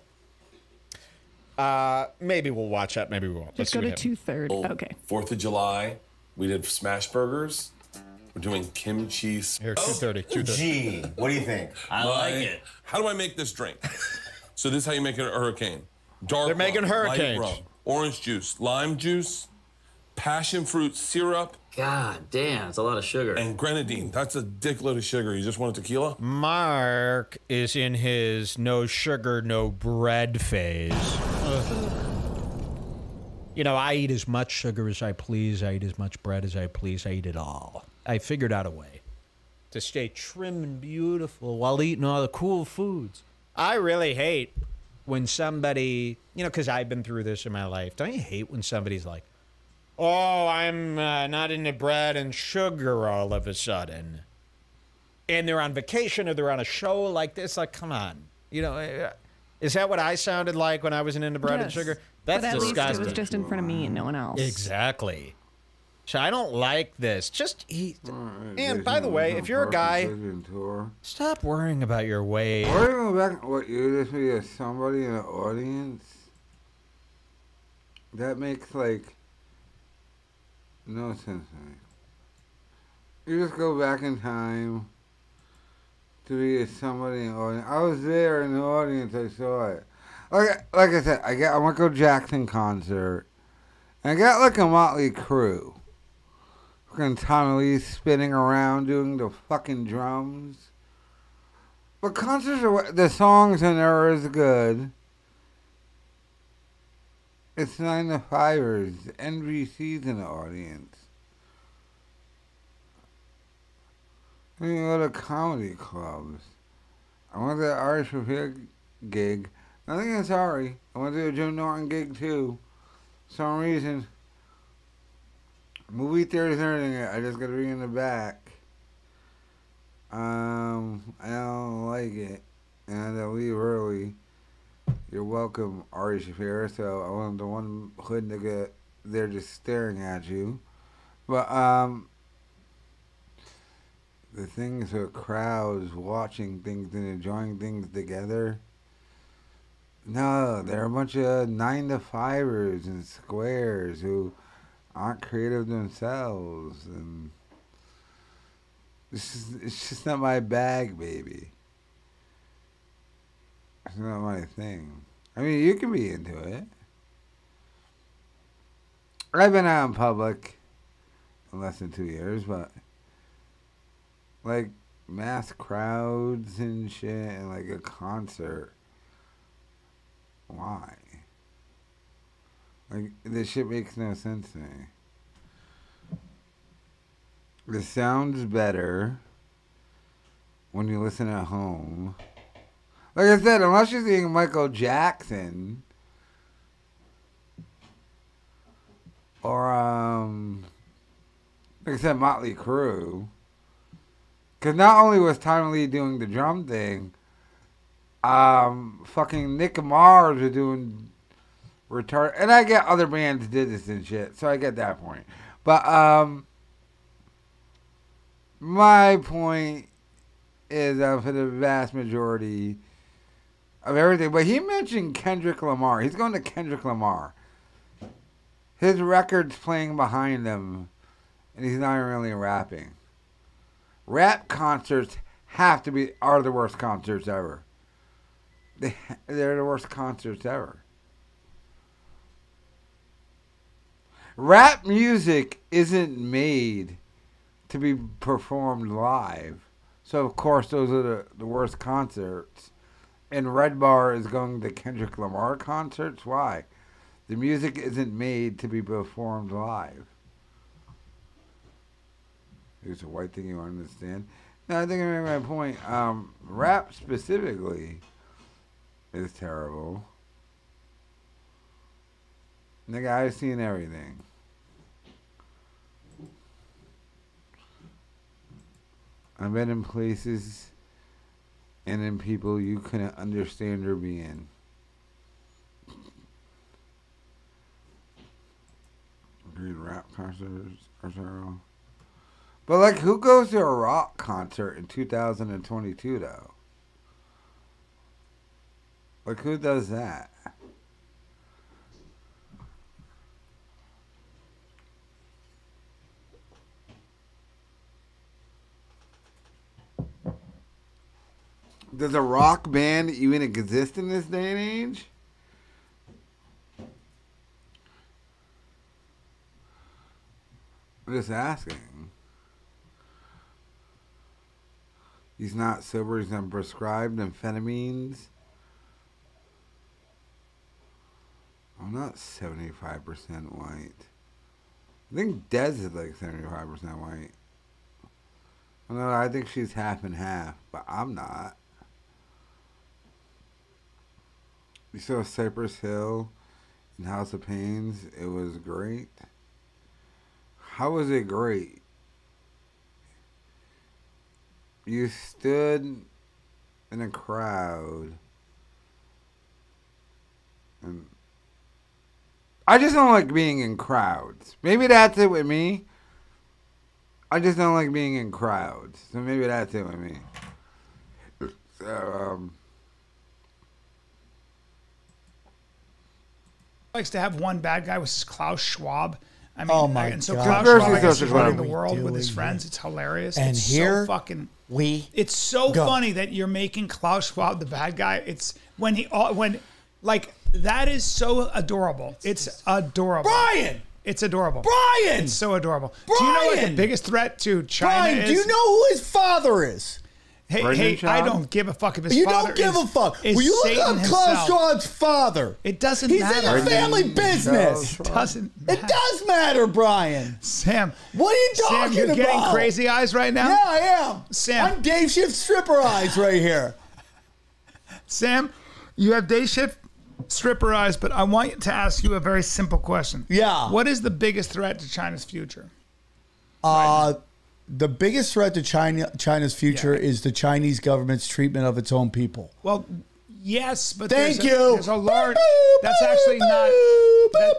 Uh, maybe we'll watch that. Maybe we won't. Let's Just go to what two third. Oh, Okay. Fourth of July, we did smash burgers. We're doing kimchi. Here, two thirty. Two thirty. Gee, what do you think? I like it. How do I make this drink? *laughs* so this is how you make a hurricane. Dark. They're making rum, light hurricanes. rum, orange juice, lime juice, passion fruit syrup, God damn, it's a lot of sugar. and grenadine. That's a dickload of sugar. You just want a tequila? Mark is in his no sugar, no bread phase. You know, I eat as much sugar as I please. I eat as much bread as I please. I eat it all. I figured out a way to stay trim and beautiful while eating all the cool foods. I really hate when somebody, you know, because I've been through this in my life. Don't you hate when somebody's like, oh, I'm uh, not into bread and sugar all of a sudden? and they're on vacation or they're on a show like this. Like, come on, you know, uh, is that what I sounded like when I wasn't into bread and sugar? That's but at disgusting. least it was just in front of me and no one else. exactly. So I don't like this. Just eat. And by the way, if you're a guy, Tour. stop worrying about your weight. Or even back, what you just be somebody in the audience that makes like no sense to me. You just go back in time to be somebody in the audience. I was there in the audience. I saw it. Like, like I said, I got a Michael Jackson concert, and I got like a Motley Crue. Fucking Tommy Lee spinning around doing the fucking drums. But concerts are the songs in there is good. It's nine to fivers. NPCs the audience. I mean, go to comedy clubs. I went to the Ari Shaffir gig. Nothing against sorry. I went to a Joe Norton gig too. some reason, movie theaters and everything, I just got to be in the back. Um, I don't like it, and I had to leave early. You're welcome, Ari Shaffir. So I wasn't the one hood nigga there just staring at you. But um, the things with crowds watching things and enjoying things together. No, they're a bunch of nine to fivers and squares who aren't creative themselves, and it's just, it's just not my bag, baby. It's not my thing. I mean, you can be into it. I've been out in public in less than two years, but like mass crowds and shit, and like a concert. Why? Like this shit makes no sense to me. It sounds better when you listen at home. Like I said, unless you're seeing Michael Jackson or um, like I said, Motley Crue. Because not only was Tommy Lee doing the drum thing, um, fucking Mick Mars was doing retard. And I get other bands did this and shit, so I get that point. But um, my point is uh, for the vast majority of everything. But he mentioned Kendrick Lamar. He's going to Kendrick Lamar. His record's playing behind him, and he's not really rapping. Rap concerts have to be are the worst concerts ever. They they're the worst concerts ever. Rap music isn't made to be performed live. So of course those are the, the worst concerts. And Red Bar is going to Kendrick Lamar concerts. Why? The music isn't made to be performed live. It's a white thing you understand. No, I think I made my point. Um, rap specifically is terrible. Nigga, I've seen everything. I've been in places and in people you couldn't understand or be in. Rap concerts are terrible. But like, who goes to a rock concert in 2022 though? Like, who does that? Does a rock band even exist in this day and age? I'm just asking. He's not sober. He's not prescribed amphetamines. I'm not 75% white. I think Des is like 75% white. No, I think she's half and half, but I'm not. You saw Cypress Hill in House of Pains. It was great. How was it great? You stood in a crowd and I just don't like being in crowds. Maybe that's it with me. I just don't like being in crowds. So maybe that's it with me. *laughs* So, um, likes to have one bad guy, which is Klaus Schwab. I mean, Oh my and so God. Klaus Schwab I guess, is running the what are world with his friends. here? It's hilarious. And it's here so fucking we It's so go. funny that you're making Klaus Schwab the bad guy. It's when he uh, when like that is so adorable. It's adorable. Bryan! It's adorable. Bryan! It's so adorable. Do you know what the biggest threat to China Bryan, is? do you know who his father is? Hey, Brendan hey, I don't give a fuck if his You father You don't give is- a fuck. is Will you look Satan up Klaus himself. Schwab's father? It doesn't He's matter. He's in the family business. It doesn't. Matter. It does matter, Bryan. Sam, What are you Sam, talking you're about? getting crazy eyes right now. Yeah, I am. Sam. I'm Dave Shift stripper eyes right here. Sam, you have day shift stripper eyes, but I want to ask you a very simple question. Yeah. What is the biggest threat to China's future? Uh, the biggest threat to China China's future is the Chinese government's treatment of its own people. Well, yes, but Thank there's a, you. There's a large. That's actually not. that-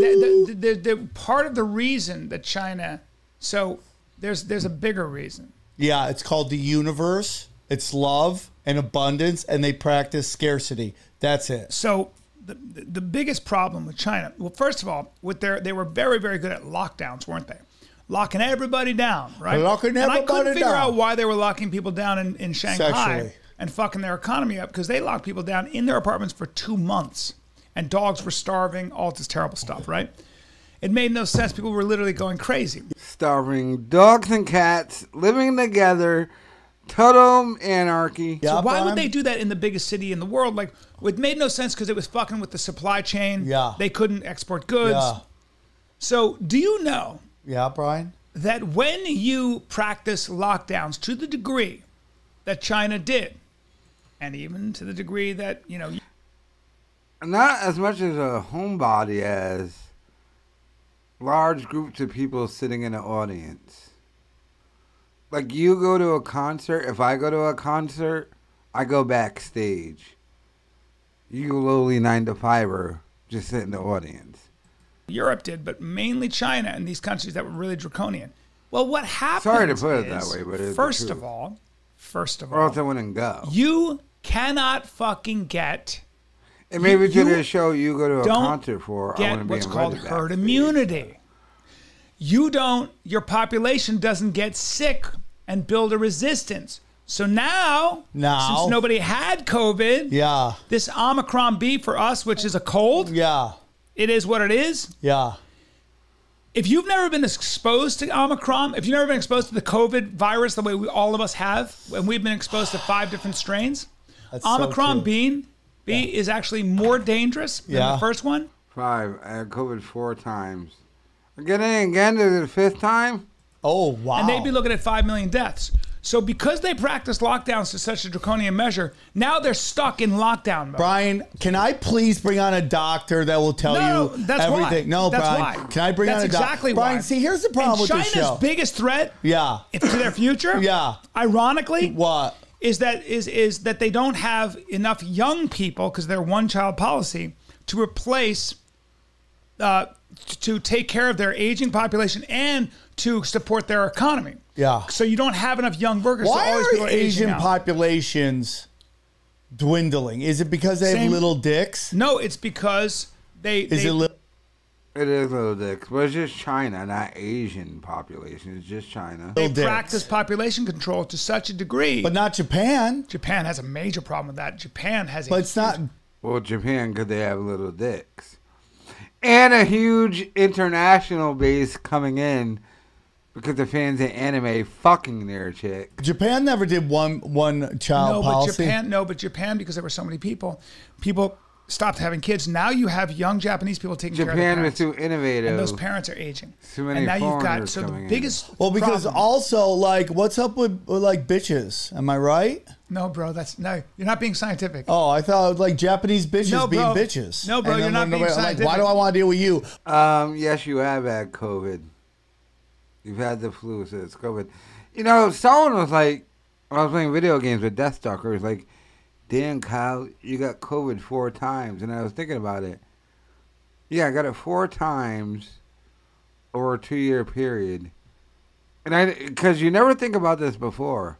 the, the, the, part of the reason that China. So there's there's a bigger reason. Yeah, it's called the universe. It's love and abundance, and they practice scarcity. That's it. So the, the the biggest problem with China. Well, first of all, with their they were very very good at lockdowns, weren't they? Locking everybody down, right? Locking and I couldn't figure down. out why they were locking people down in, in Shanghai Sexually. and fucking their economy up because they locked people down in their apartments for two months and dogs were starving, all this terrible stuff, right? It made no sense. People were literally going crazy. Starving dogs and cats living together, total anarchy. so why would they do that in the biggest city in the world? Like, it made no sense because it was fucking with the supply chain. Yeah. They couldn't export goods. Yeah. So, do you know Yeah, Bryan. that when you practice lockdowns to the degree that China did, and even to the degree that, you know, Not as much as a homebody as large groups of people sitting in an audience. Like you go to a concert, if I go to a concert, I go backstage. You lowly nine to fiver just sit in the audience. Europe did, but mainly China and these countries that were really draconian. Well, what happened? Sorry to put it that way, but it's first of all, first of Or else I all, wouldn't go. you cannot fucking get And maybe you- to the show you go to a don't concert for, get wouldn't be what's called invited herd backstage. immunity. You don't. Your population doesn't get sick and build a resistance. So now, Now. since nobody had COVID, Yeah. this Omicron B for us, which is a cold, Yeah. It is what it is. Yeah. If you've never been exposed to Omicron, if you've never been exposed to the COVID virus the way we all of us have, and we've been exposed to five different strains, That's so Omicron true. B, B is actually more dangerous than Yeah. the first one. Five. I had COVID four times. I get in again to the fifth time. Oh wow! And they'd be looking at 5 million deaths. So because they practice lockdowns to such a draconian measure, now they're stuck in lockdown mode. Bryan, can I please bring on a doctor that will tell No, you that's why. everything? No, That's Bryan. why. Can I bring That's on a doctor? exactly Bryan, why. see, here's the problem and with China's this show. biggest threat yeah. to their future, *laughs* Yeah. ironically, What? is that is is that they don't have enough young people because they're one child policy to replace uh, to take care of their aging population and to support their economy. Yeah. So you don't have enough young workers. so Why all these people are are Asian populations dwindling? Is it because they have little dicks? No, it's because they. Is they, it little? It is little dicks, but it's just China, not Asian population. It's just China. They practice population control to such a degree. But not Japan. Japan has a major problem with that. Japan has a But it's not. Well, Japan, because they have little dicks. And a huge international base coming in because the fans of anime fucking their chick. Japan never did one one child no, but. Japan, no, but Japan, because there were so many people, people stopped having kids. Now you have young Japanese people taking care of Japan was parents. too innovative. and those parents are aging. Too many and now you've got so the coming in. biggest. well, because problem- also like, what's up with, with like bitches? Am I right? no, bro, that's no. You're not being scientific. Oh, I thought like Japanese bitches No, being bitches. No, bro, And you're then not when being nobody- I'm like, why do I want to deal with you? Um, yes, you have had COVID. You've had the flu, so it's COVID. You know, someone was like, I was playing video games with Deathstalker, was like, damn, Kyle, you got COVID four times. And I was thinking about it. Yeah, I got it four times over a two year period. And I, because you never think about this before.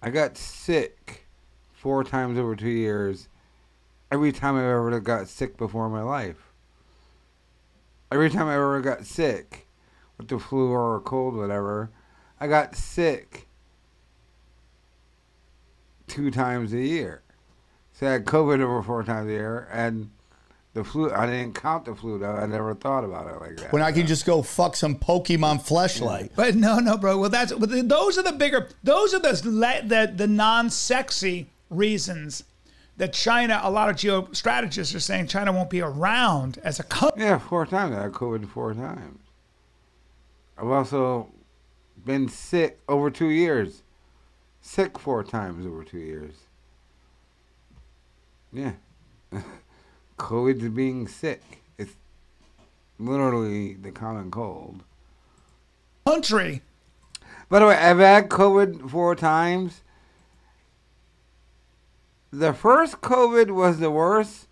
I got sick four times over two years. Every time I ever got sick before in my life. Every time I ever got sick with the flu or a cold, whatever, I got sick two times a year. So I had COVID over four times a year, and The flu. I didn't count the flu though. I never thought about it like that. When I can just go fuck some Pokemon fleshlight. But no, no, bro. Well, that's but those are the bigger. Those are the le- the the non-sexy reasons that China. A lot of geostrategists are saying China won't be around as a country. Yeah, four times. I had COVID four times. I've also been sick over two years. Sick four times over two years. Yeah. *laughs* COVID's being sick. It's literally the common cold. Country. By the way, I've had COVID four times. The first COVID was the worst,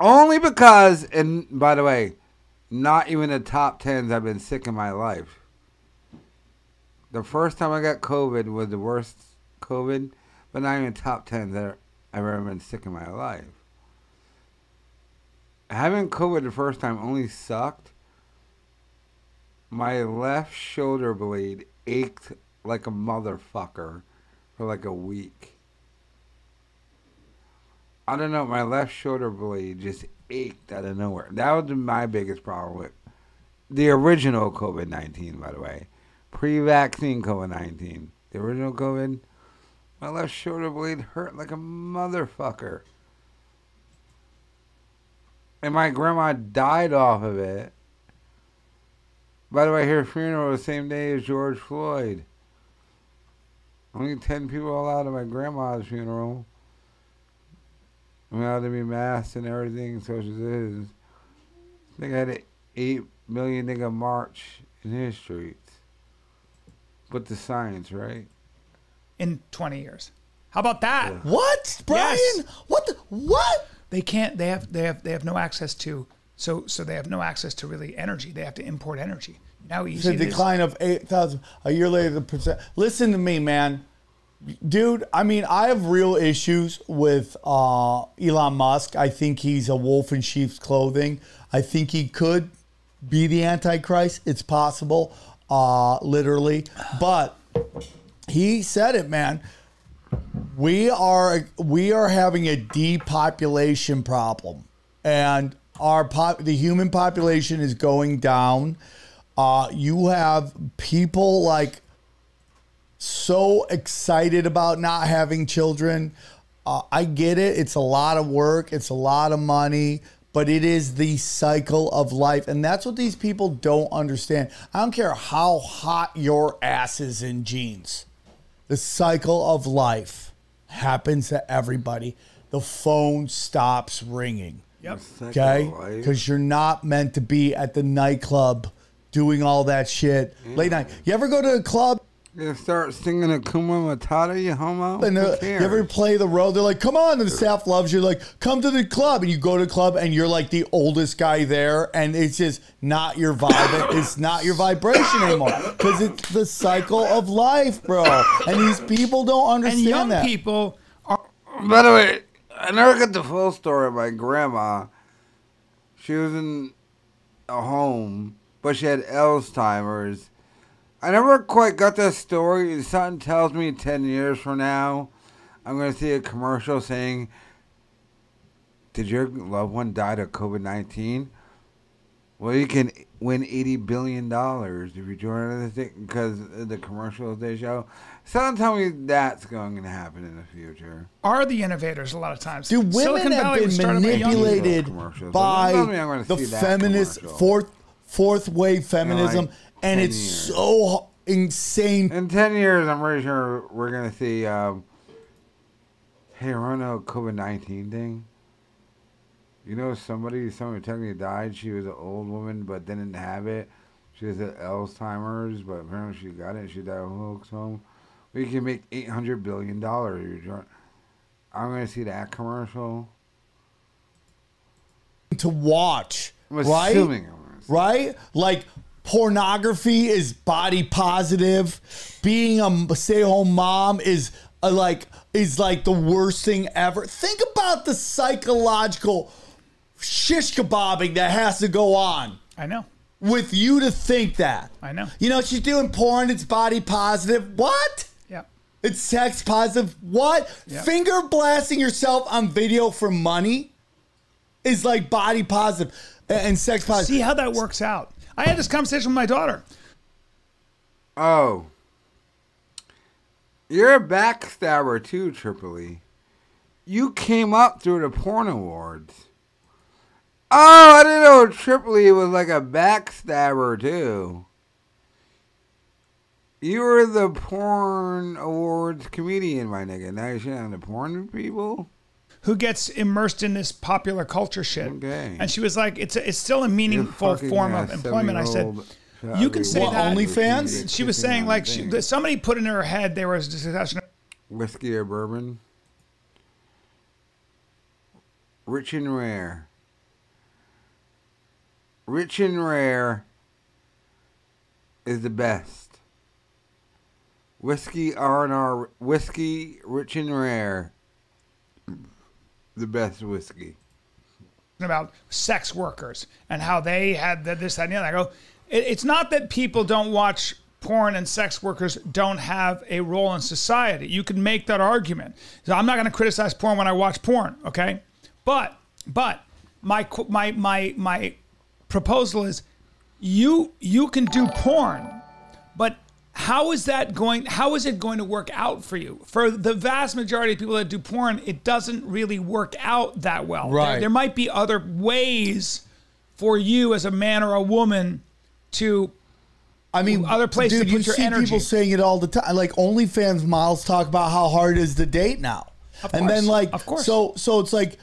only because, and by the way, not even the top tens I've been sick in my life. The first time I got COVID was the worst COVID, but not even the top tens that I've ever been sick in my life. Having COVID the first time only sucked. My left shoulder blade ached like a motherfucker for like a week. I don't know, my left shoulder blade just ached out of nowhere. That was my biggest problem with the original COVID 19, by the way. Pre vaccine COVID 19. The original COVID, my left shoulder blade hurt like a motherfucker. And my grandma died off of it. By the way, her funeral the same day as George Floyd. Only 10 people allowed at my grandma's funeral. I'm allowed to be masked and everything, social distance. I think I had an 8 million nigga march in his streets. With the science, right? in 20 years. How about that? What, Bryan? What the what? They can't. They have. They have. They have no access to. So so they have no access to really energy. They have to import energy. Now It's easy. a it is. decline of 8,000. A year later, the percent. Listen to me, man. Dude, I mean, I have real issues with uh, Elon Musk. I think he's a wolf in sheep's clothing. I think he could be the Antichrist. It's possible, uh, literally. But he said it, man. We are we are having a depopulation problem, and our pop, the human population is going down. Uh, you have people like so excited about not having children. Uh, I get it. It's a lot of work. It's a lot of money, but it is the cycle of life. And that's what these people don't understand. I don't care how hot your ass is in jeans. The cycle of life happens to everybody. The phone stops ringing. Yep. Okay? Because you're not meant to be at the nightclub doing all that shit late night. You ever go to a club? You start singing Hakuna Matata, you homo? And Who they're- you ever play the road? They're like, "Come on!" And the staff loves you. Like, come to the club, and you go to the club, and you're like the oldest guy there, and it's just not your vibe. it's not your vibration anymore because it's the cycle of life, bro. And these people don't and understand young that. people are. By the way, I never got the full story of my grandma. She was in a home, but she had Alzheimer's. I never quite got that story. Something tells me 10 years from now, I'm going to see a commercial saying, Did your loved one die of COVID 19? Well, you can win $80 billion if you join the thing because of the commercials they show. Something tell me that's going to happen in the future. are the innovators a lot of times. Do women Silicon have Valley been was by manipulated by Doesn't mean I'm gonna the feminist commercial. fourth fourth wave feminism, like and 10 it's years. so insane. In 10 years, I'm pretty sure we're going to see, um, hey, remember the COVID 19 thing? You know, somebody, somebody technically died. She was an old woman, but didn't have it. She was at Alzheimer's, but apparently she got it. She died of hoax home. We can make $800 billion. I'm going to see that commercial. to watch, I'm right? assuming I'm right? Like pornography is body positive. Being a stay-home mom is a, like is like the worst thing ever. Think about the psychological shish kebabbing that has to go on I know. with you to think that. I know. You know, she's doing porn. It's body positive. What? Yeah. It's sex positive. What? Yeah. Finger blasting yourself on video for money? is like body positive and and sex positive. See how that works out. I had this conversation with my daughter. Oh. You're a backstabber too, Triple E. You came up through the porn awards. Oh, I didn't know Triple E was like a backstabber too. You were the porn awards comedian, my nigga. Now you're shitting on the porn people? Who gets immersed in this popular culture shit. And she was like, "It's a, it's still a meaningful form of employment." I said, "You can say What, that." OnlyFans? She was saying like she, somebody put in her head there was a discussion. Whiskey or bourbon? Rich and rare. Rich and rare is the best. Whiskey R and R whiskey, rich and rare, the best whiskey. about sex workers and how they had this, that, and the other. I go, it, it's not that people don't watch porn and sex workers don't have a role in society. You can make that argument. So I'm not going to criticize porn when I watch porn, okay? But, but my my my my proposal is, you you can do porn, but how is that going how is it going to work out for you for the vast majority of people that do porn it doesn't really work out that well There- Right. there, might be other ways for you as a man or a woman to I mean, other places dude, to put you your see energy people saying it all the time. Like OnlyFans models talk about how hard it is to date now, and then like, of course. so so it's like,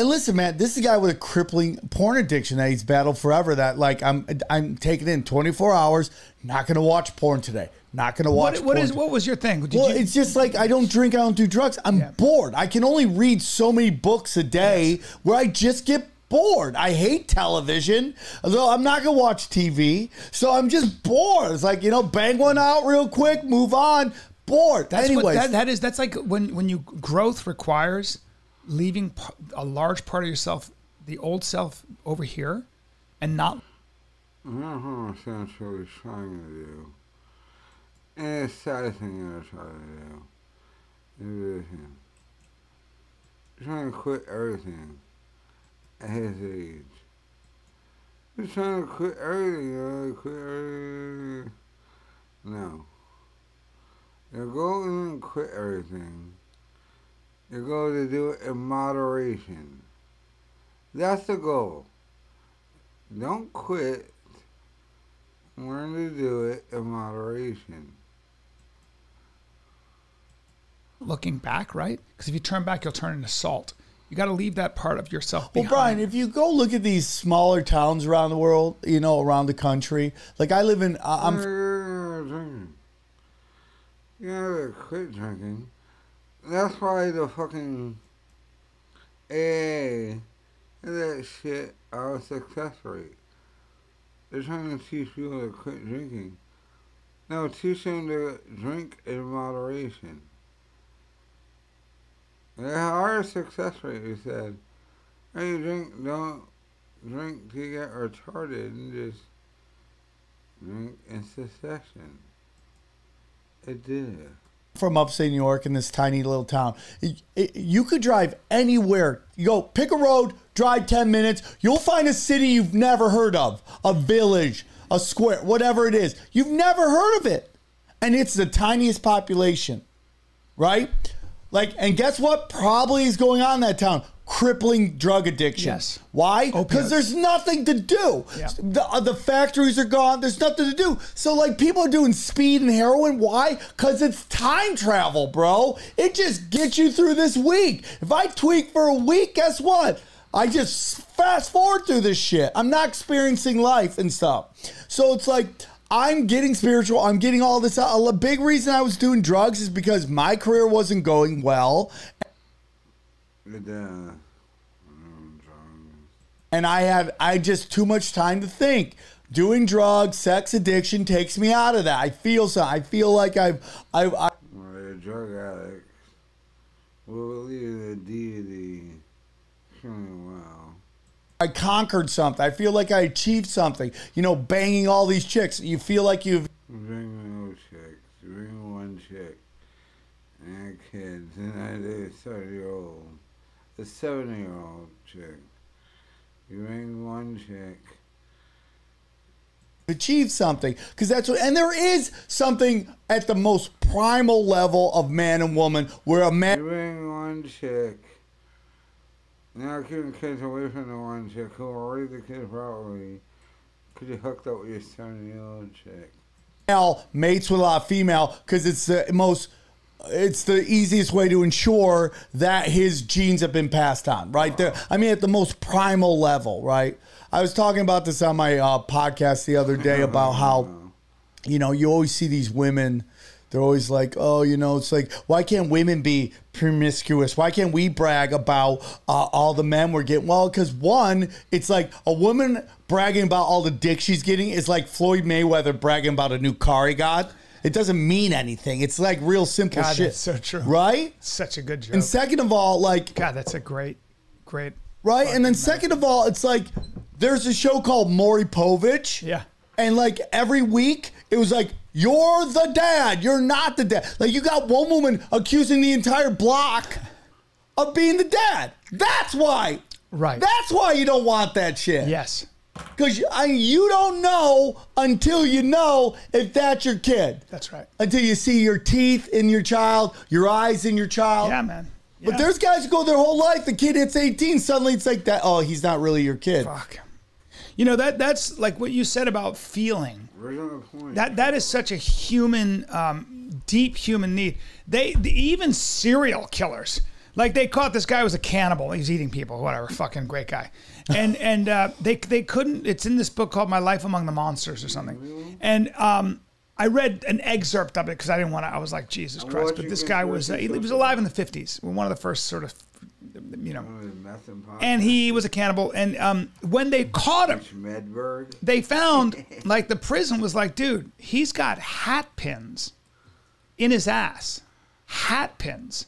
and listen, man, this is a guy with a crippling porn addiction that he's battled forever. That like, I'm I'm taking in 24 hours. Not gonna watch porn today. Not gonna watch. what, what is what was your thing Did well, you- it's just like I don't drink, I don't do drugs. I'm bored. I can only read so many books a day where I just get bored. I hate television, although I'm not gonna watch TV. So I'm just bored. It's like you know, bang one out real quick, move on. Bored. That's Anyways, what that, that is. That's like when when you growth requires leaving a large part of yourself, the old self, over here, and not. I don't understand what he's trying to do. And it's sad thing you're trying to do. Is him. He's trying to quit everything at his age. He's trying to quit everything, yo. Quit everything. No. You go and quit everything. You go to do it in moderation. That's the goal. Don't quit. Learn to do it in moderation. looking back, right? Because if you turn back, you'll turn into salt. You got to leave that part of yourself Well. Bryan, if you go look at these smaller towns around the world, you know, around the country, like I live in, I- I'm I'm. You gotta quit drinking. That's why the fucking AA and that shit are a success rate. They're trying to teach people to quit drinking. No, teach them to drink in moderation. They are success rate, you said. Hey, you drink, don't drink to get retarded and just drink in succession. It did. From upstate New York in this tiny little town. It- it- you could drive anywhere. You go pick a road, drive 10 minutes. You'll find a city you've never heard of, a village, a square, whatever it is. You've never heard of it. And it's the tiniest population, right? Like, and guess what probably is going on in that town? Crippling drug addiction. Yes. Why? Because there's nothing to do. Yeah. The, uh, the factories are gone. There's nothing to do. So, like, people are doing speed and heroin. Why? Because it's time travel, bro. It just gets you through this week. If I tweak for a week, guess what? I just fast forward through this shit. I'm not experiencing life and stuff. So, it's like, I'm getting spiritual. I'm getting all this. out. A big reason I was doing drugs is because my career wasn't going well. Uh, and I had I just too much time to think. Doing drugs, sex addiction takes me out of that. I feel so. I feel like I've I, I well, a drug addict will believe the deity well. I conquered something. I feel like I achieved something. You know, banging all these chicks. You feel like you've Bring no chicks. Bring one chick. And kids. And I did a 30 year old. A seven-year-old chick. You ring one chick. achieve something because that's what and there is something at the most primal level of man and woman where a man You ring one chick. Now keeping kids away from the one chick who will raise the kid properly. Could you hooked up with your seven year old chick? male mates with a lot of female because it's the most it's the easiest way to ensure that his genes have been passed on right? There i mean at the most primal level right? I was talking about this on my uh, podcast the other day about how you know you always see these women they're always like oh you know it's like why can't women be promiscuous? Why can't we brag about uh, all the men we're getting? Well because one it's like a woman bragging about all the dick she's getting is like floyd mayweather bragging about a new car he got it doesn't mean anything it's like real simple God, shit so true. right Such a good joke. and second of all like God, that's a great, great. right? And then second of all, it's like there's a show called Maury Povich. Yeah. And like every week, it was like, you're the dad. You're not the dad. Like you got one woman accusing the entire block of being the dad. That's why. Right. That's why you don't want that shit. Yes. Because I you don't know until you know if that's your kid. That's right. Until you see your teeth in your child, your eyes in your child. Yeah, man. But there's guys who go their whole life. The kid hits 18, suddenly it's like that. Oh, he's not really your kid. Fuck. You know that that's like what you said about feeling. Original point. That that is such a human, um, deep human need. They, the, even serial killers, like they caught this guy was a cannibal. He's eating people, whatever. Fucking great guy. And and uh, they they couldn't. It's in this book called My Life Among the Monsters or something. And um, I read an excerpt of it because I didn't want to. I was like Jesus Christ. But this guy was uh, he, was alive in the fifties. One of the first sort of, you know. And. And he was a cannibal. And um, when they caught him, they found *laughs* like the prison was like, dude, he's got hat pins in his ass, hat pins,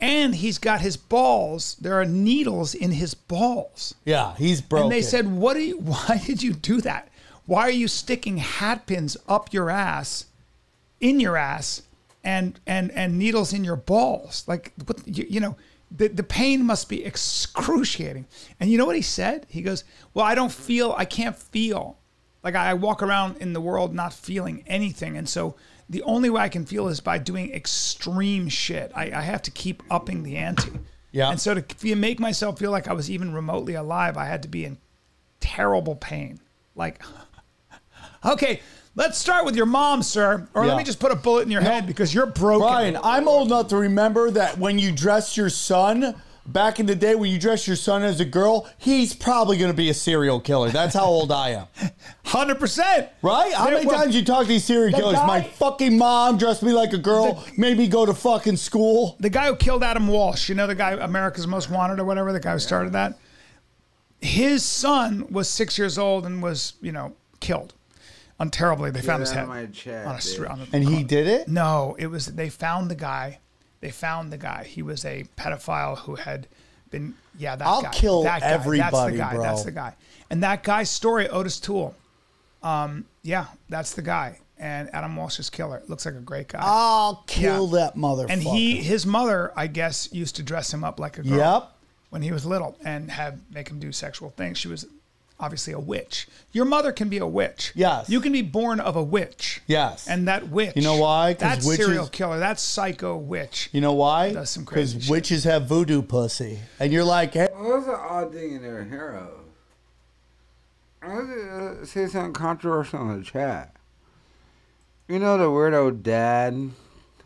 and he's got his balls. There are needles in his balls. Yeah, he's broken. And they said, "What do you? *laughs* Why did you do that? Why are you sticking hat pins up your ass, in your ass, and and and needles in your balls? Like, what? You, you know." The, the pain must be excruciating. And you know what he said? He goes, Well, I don't feel, I can't feel. Like I walk around in the world not feeling anything. And so the only way I can feel is by doing extreme shit. I, I have to keep upping the ante. Yeah. And so to make myself feel like I was even remotely alive, I had to be in terrible pain. Like, *laughs* okay, let's start with your mom, sir. Or Yeah. let me just put a bullet in your head because you're broken. Bryan, I'm old enough to remember that when you dress your son, back in the day when you dress your son as a girl, he's probably going to be a serial killer. That's how old I am. *laughs* 100%. Right? How many times you talk to these serial the killers? My fucking mom dressed me like a girl, made me go to fucking school. The guy who killed Adam Walsh, you know, the guy, America's Most Wanted or whatever, the guy who started that. His son was six years old and was, you know, killed. Un- terribly. They found his head of my chat, on a str- bitch. on a- And he did it? No, it was they found the guy. They found the guy. He was a pedophile who had been yeah, that I'll guy. kill that guy. That's the guy. bro. That's the guy. And that guy's story, Otis Toole. Um, yeah, that's the guy. And Adam Walsh's killer. Looks like a great guy. I'll kill that motherfucker. And he, his mother, I guess, used to dress him up like a girl. Yep. When he was little, and have make him do sexual things. She was obviously a witch. Your mother can be a witch. Yes. You can be born of a witch. Yes. And that witch. You know why? That witches- serial killer. That psycho witch. You know why? Does some crazy Because witches have voodoo pussy. And you're like, hey, Well, that's an odd thing in their heroes. I uh, say something controversial in the chat. You know the weirdo dad who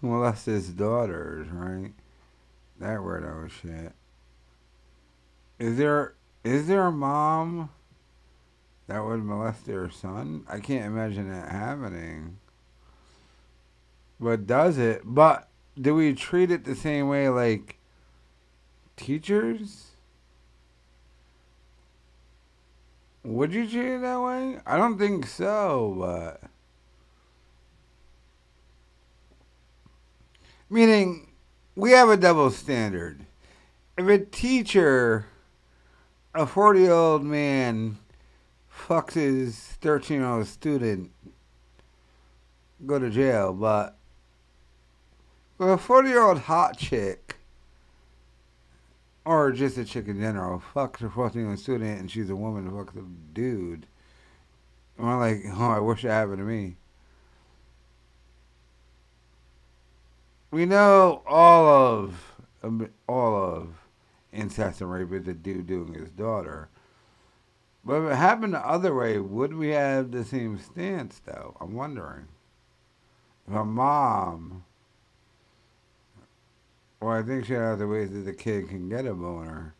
molests his daughters, right? That weirdo shit. Is there is there a mom that would molest their son? I can't imagine that happening. But does it? But do we treat it the same way like teachers? Would you treat it that way? I don't think so, but meaning we have a double standard. If a teacher, a forty-year-old man, fucks his thirteen-year-old student, go to jail. But if a forty-year-old hot chick or just a chick in general, fucks a 14 year old student and she's a woman fucks a dude. And I'm like, *laughs* oh, I wish it happened to me. We know all of all of incest and rape is a dude doing his daughter. But if it happened the other way, would we have the same stance though? I'm wondering. If a mom well, I think she has the ways that the kid can get a boner.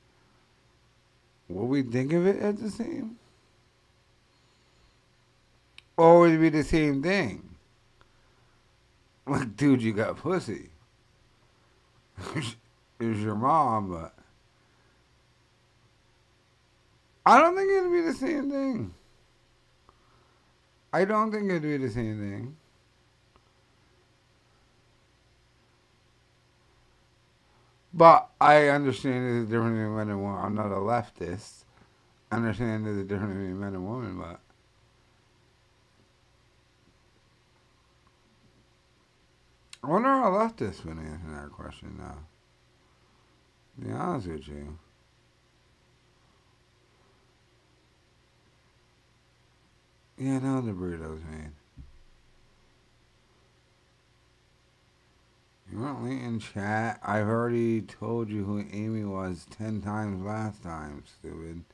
would we think of it as the same? Or would it be the same thing? *laughs* Like, dude, you got pussy. *laughs* it was your mom, but. I don't think it'd be the same thing. I don't think it'd be the same thing. But I understand there's a difference between men and women. I'm not a leftist. I understand there's a difference between men and women, but I wonder how leftists would answer that question now. To be honest with you. Yeah, no, the burritos, man. You weren't late in chat. I've already told you who Amy was ten times last time, stupid.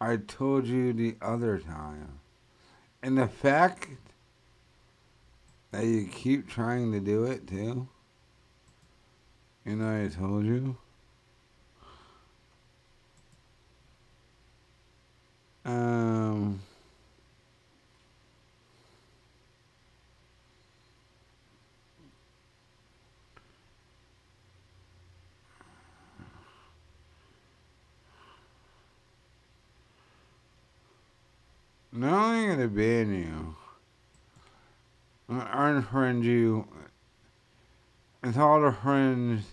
I told you the other time. And the fact that you keep trying to do it too. You know I told you. Not only gonna ban you, I'm gonna unfriend you. It's all the friends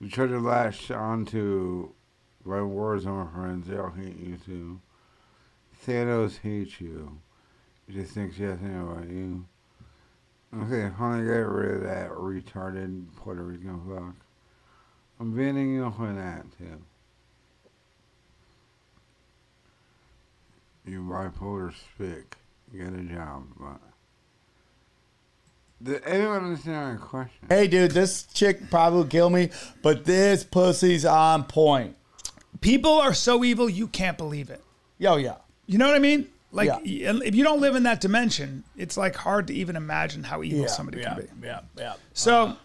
you try to latch onto by Warzone friends, they all hate you too. Thanos hates you. He just thinks he has to know about you. Okay, finally get rid of that retarded Puerto Rican fuck. I'm banning you for that too. You bipolar spick. Get a job, but. Did anyone understand my question? Hey, dude, this chick probably will kill me, but this pussy's on point. People are so evil you can't believe it. Yo, yeah. You know what I mean? Like Yeah. if you don't live in that dimension, it's like hard to even imagine how evil Yeah, somebody yeah, can be. Yeah, yeah. So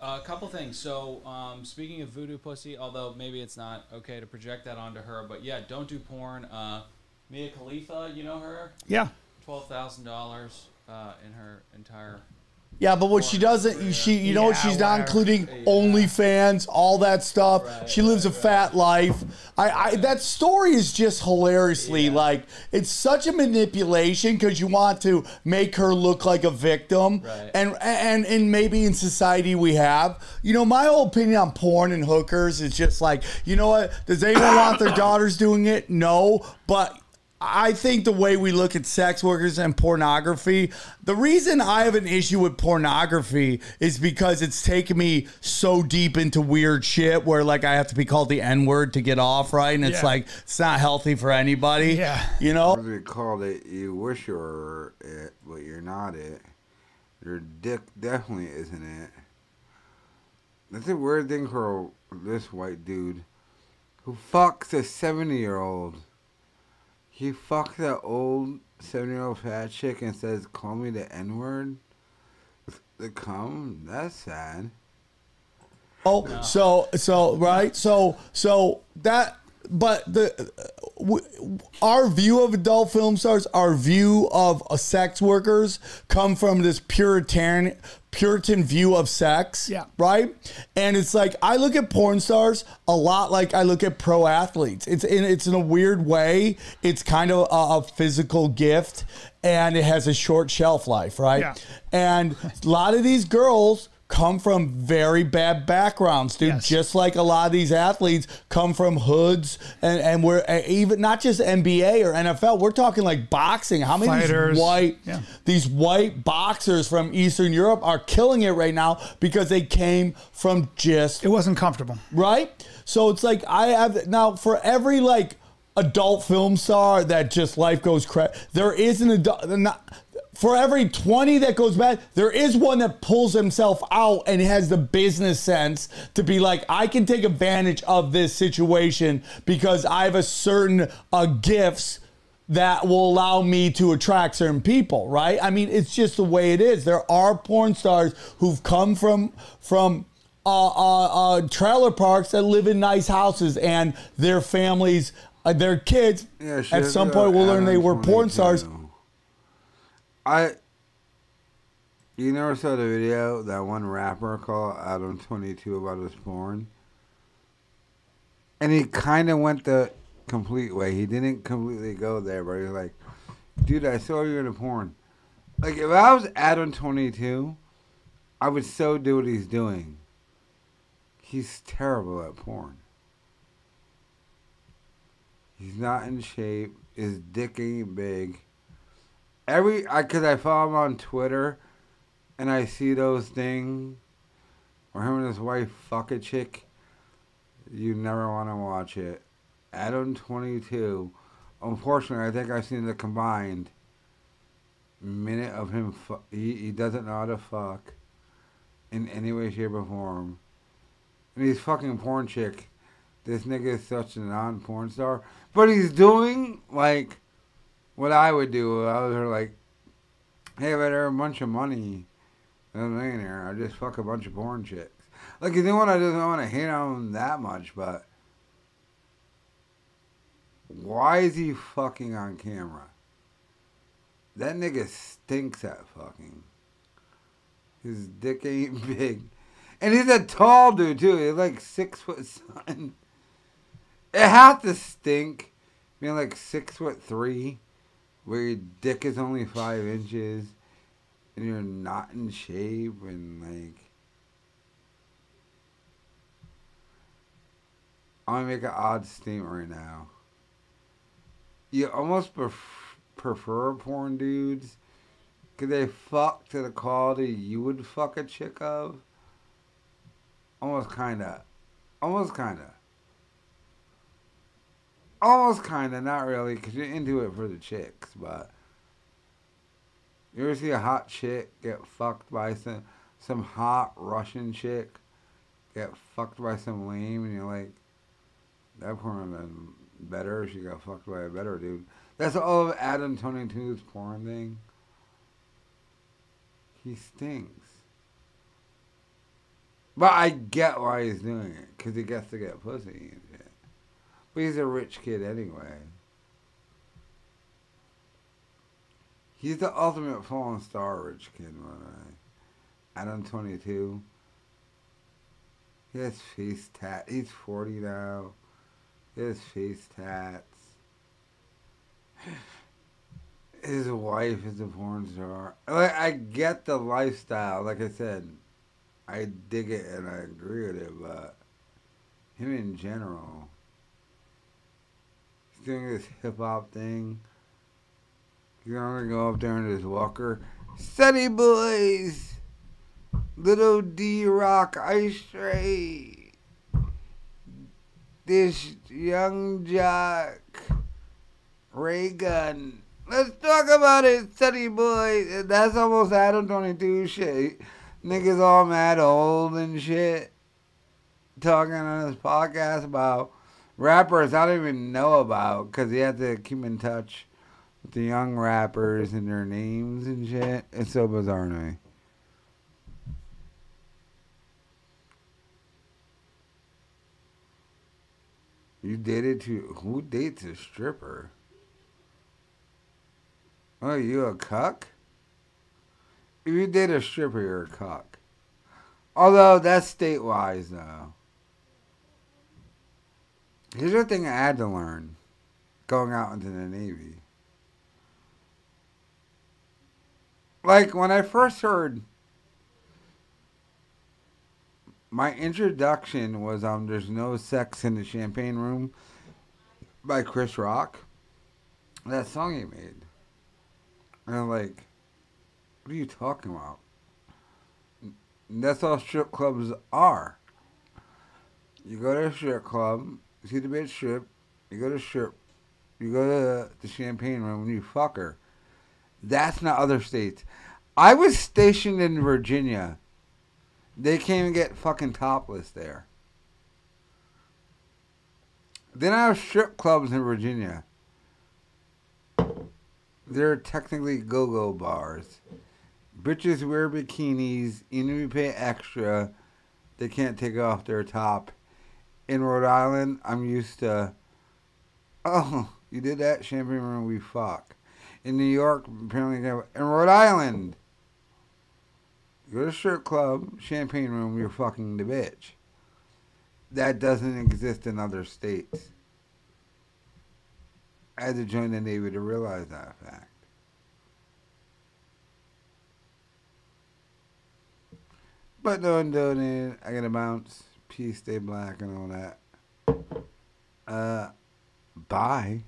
a couple things. So, um, speaking of voodoo pussy, although maybe it's not okay to project that onto her, but yeah, don't do porn. Uh, Mia Khalifa, you know her? Yeah. Twelve thousand dollars uh, in her entire. Yeah, but what she doesn't, she, you know what Yeah, she's not whatever. including OnlyFans, all that stuff. she lives a fat life. I, I, that story is just hilariously like it's such a manipulation because you want to make her look like a victim, Right. and and and maybe in society we have. You know, my whole opinion on porn and hookers is just like, you know what? Does anyone want their *coughs* daughters doing it? No, but I think the way we look at sex workers and pornography, the reason I have an issue with pornography is because it's taken me so deep into weird shit where like I have to be called the N word to get off, right? And it's Yeah. like it's not healthy for anybody. Yeah. You know? As we called it, you wish you were it, but you're not it. Your dick definitely isn't it. That's a weird thing for this white dude who fucks a 70 year old. He fucks that old 70 year old fat chick and says, call me the N word. The cum? That's sad. Oh, so so right, so so that, but the w- our view of adult film stars, our view of uh, sex workers, come from this Puritan Puritan view of sex. Yeah. right. And it's like I look at porn stars a lot like I look at pro athletes. It's in it's in a weird way. It's kind of a, a physical gift, and it has a short shelf life, right? Yeah. And a lot of these girls come from very bad backgrounds, dude. Just like a lot of these athletes come from hoods, and and we're even not just NBA or NFL. We're talking like boxing. How many of these white Yeah. these white boxers from Eastern Europe are killing it right now because they came from just it wasn't comfortable, right? So it's like I have now for every like adult film star that just life goes crap. There is an adult. Not, for every 20 that goes bad, there is one that pulls himself out and has the business sense to be like, I can take advantage of this situation because I have a certain uh, gifts that will allow me to attract certain people, right? I mean, it's just the way it is. There are porn stars who've come from from uh, uh, uh, trailer parks that live in nice houses, and their families, uh, their kids, Yeah, at some point will learn they were porn 22. stars. I. You never saw the video that one rapper called Adam Twenty Two about his porn, and he kind of went the complete way. He didn't completely go there, but he was like, "Dude, I saw you in a porn." Like if I was Adam Twenty Two, I would so do what he's doing. He's terrible at porn. He's not in shape. His dick ain't big. Every I cause I follow him on Twitter, and I see those things where him and his wife fuck a chick. You never want to watch it. Adam twenty two. Unfortunately, I think I've seen the combined minute of him. Fu- he he doesn't know how to fuck in any way, shape, or form. And he's fucking porn chick. This nigga is such a non porn star. But he's doing like what I would do. I was like, hey, if I had a bunch of money a millionaire, I'd just fuck a bunch of porn chicks. Like, you know what? I don't want to hate on that much, but why is he fucking on camera? That nigga stinks at fucking. His dick ain't *laughs* big. And he's a tall dude, too. He's like six foot something. It has to stink being like six foot three, where your dick is only five inches, and you're not in shape, and like. I'm gonna make an odd statement right now. You almost pref- prefer porn dudes because they fuck to the quality you would fuck a chick of. Almost kinda. Almost kinda. Almost kinda, not really, because you're into it for the chicks, but. You ever see a hot chick get fucked by some some hot Russian chick get fucked by some lame and you're like, that porn would have been better she got fucked by a better dude. That's all of Adam 22's porn thing. He stinks. But I get why he's doing it, because he gets to get pussy. But he's a rich kid anyway. He's the ultimate fallen star rich kid, way. Adam 22. He has face tat. He's 40 now. He has face tats. His wife is a porn star. Like, I get the lifestyle. Like I said, I dig it and I agree with it, but him in general, doing this hip hop thing. He's gonna go up there in his walker. Sunny boys! Little D Rock Ice Tray. This young jock. Ray Gun. Let's talk about it, Sunny boy. That's almost Adam 22 shit. Niggas all mad old and shit. Talking on his podcast about rappers I don't even know about because he had to keep in touch with the young rappers and their names and shit. It's so bizarre to me. You dated to who dates a stripper? Oh, you a cuck? If you date a stripper, you're a cuck. Although that's state wise though. Here's the thing I had to learn going out into the Navy. Like when I first heard my introduction was um there's no sex in the champagne room by Chris Rock. That song he made. And I'm like, what are you talking about? That's all strip clubs are. You go to a strip club, you see the bitch strip, you go to strip, you go to the champagne room and you fuck her. That's not other states. I was stationed in Virginia. They can't get fucking topless there. Then I have strip clubs in Virginia. They're technically go-go bars. Bitches wear bikinis, if you pay extra, they can't take off their top. In Rhode Island, I'm used to, oh, you did that? Champagne room, we fuck. In New York, apparently, in Rhode Island, go to a strip club, champagne room, you're fucking the bitch. That doesn't exist in other states. I had to join the Navy to realize that fact. But no one donated. I gotta bounce. Peace, stay black, and all that. Uh, bye.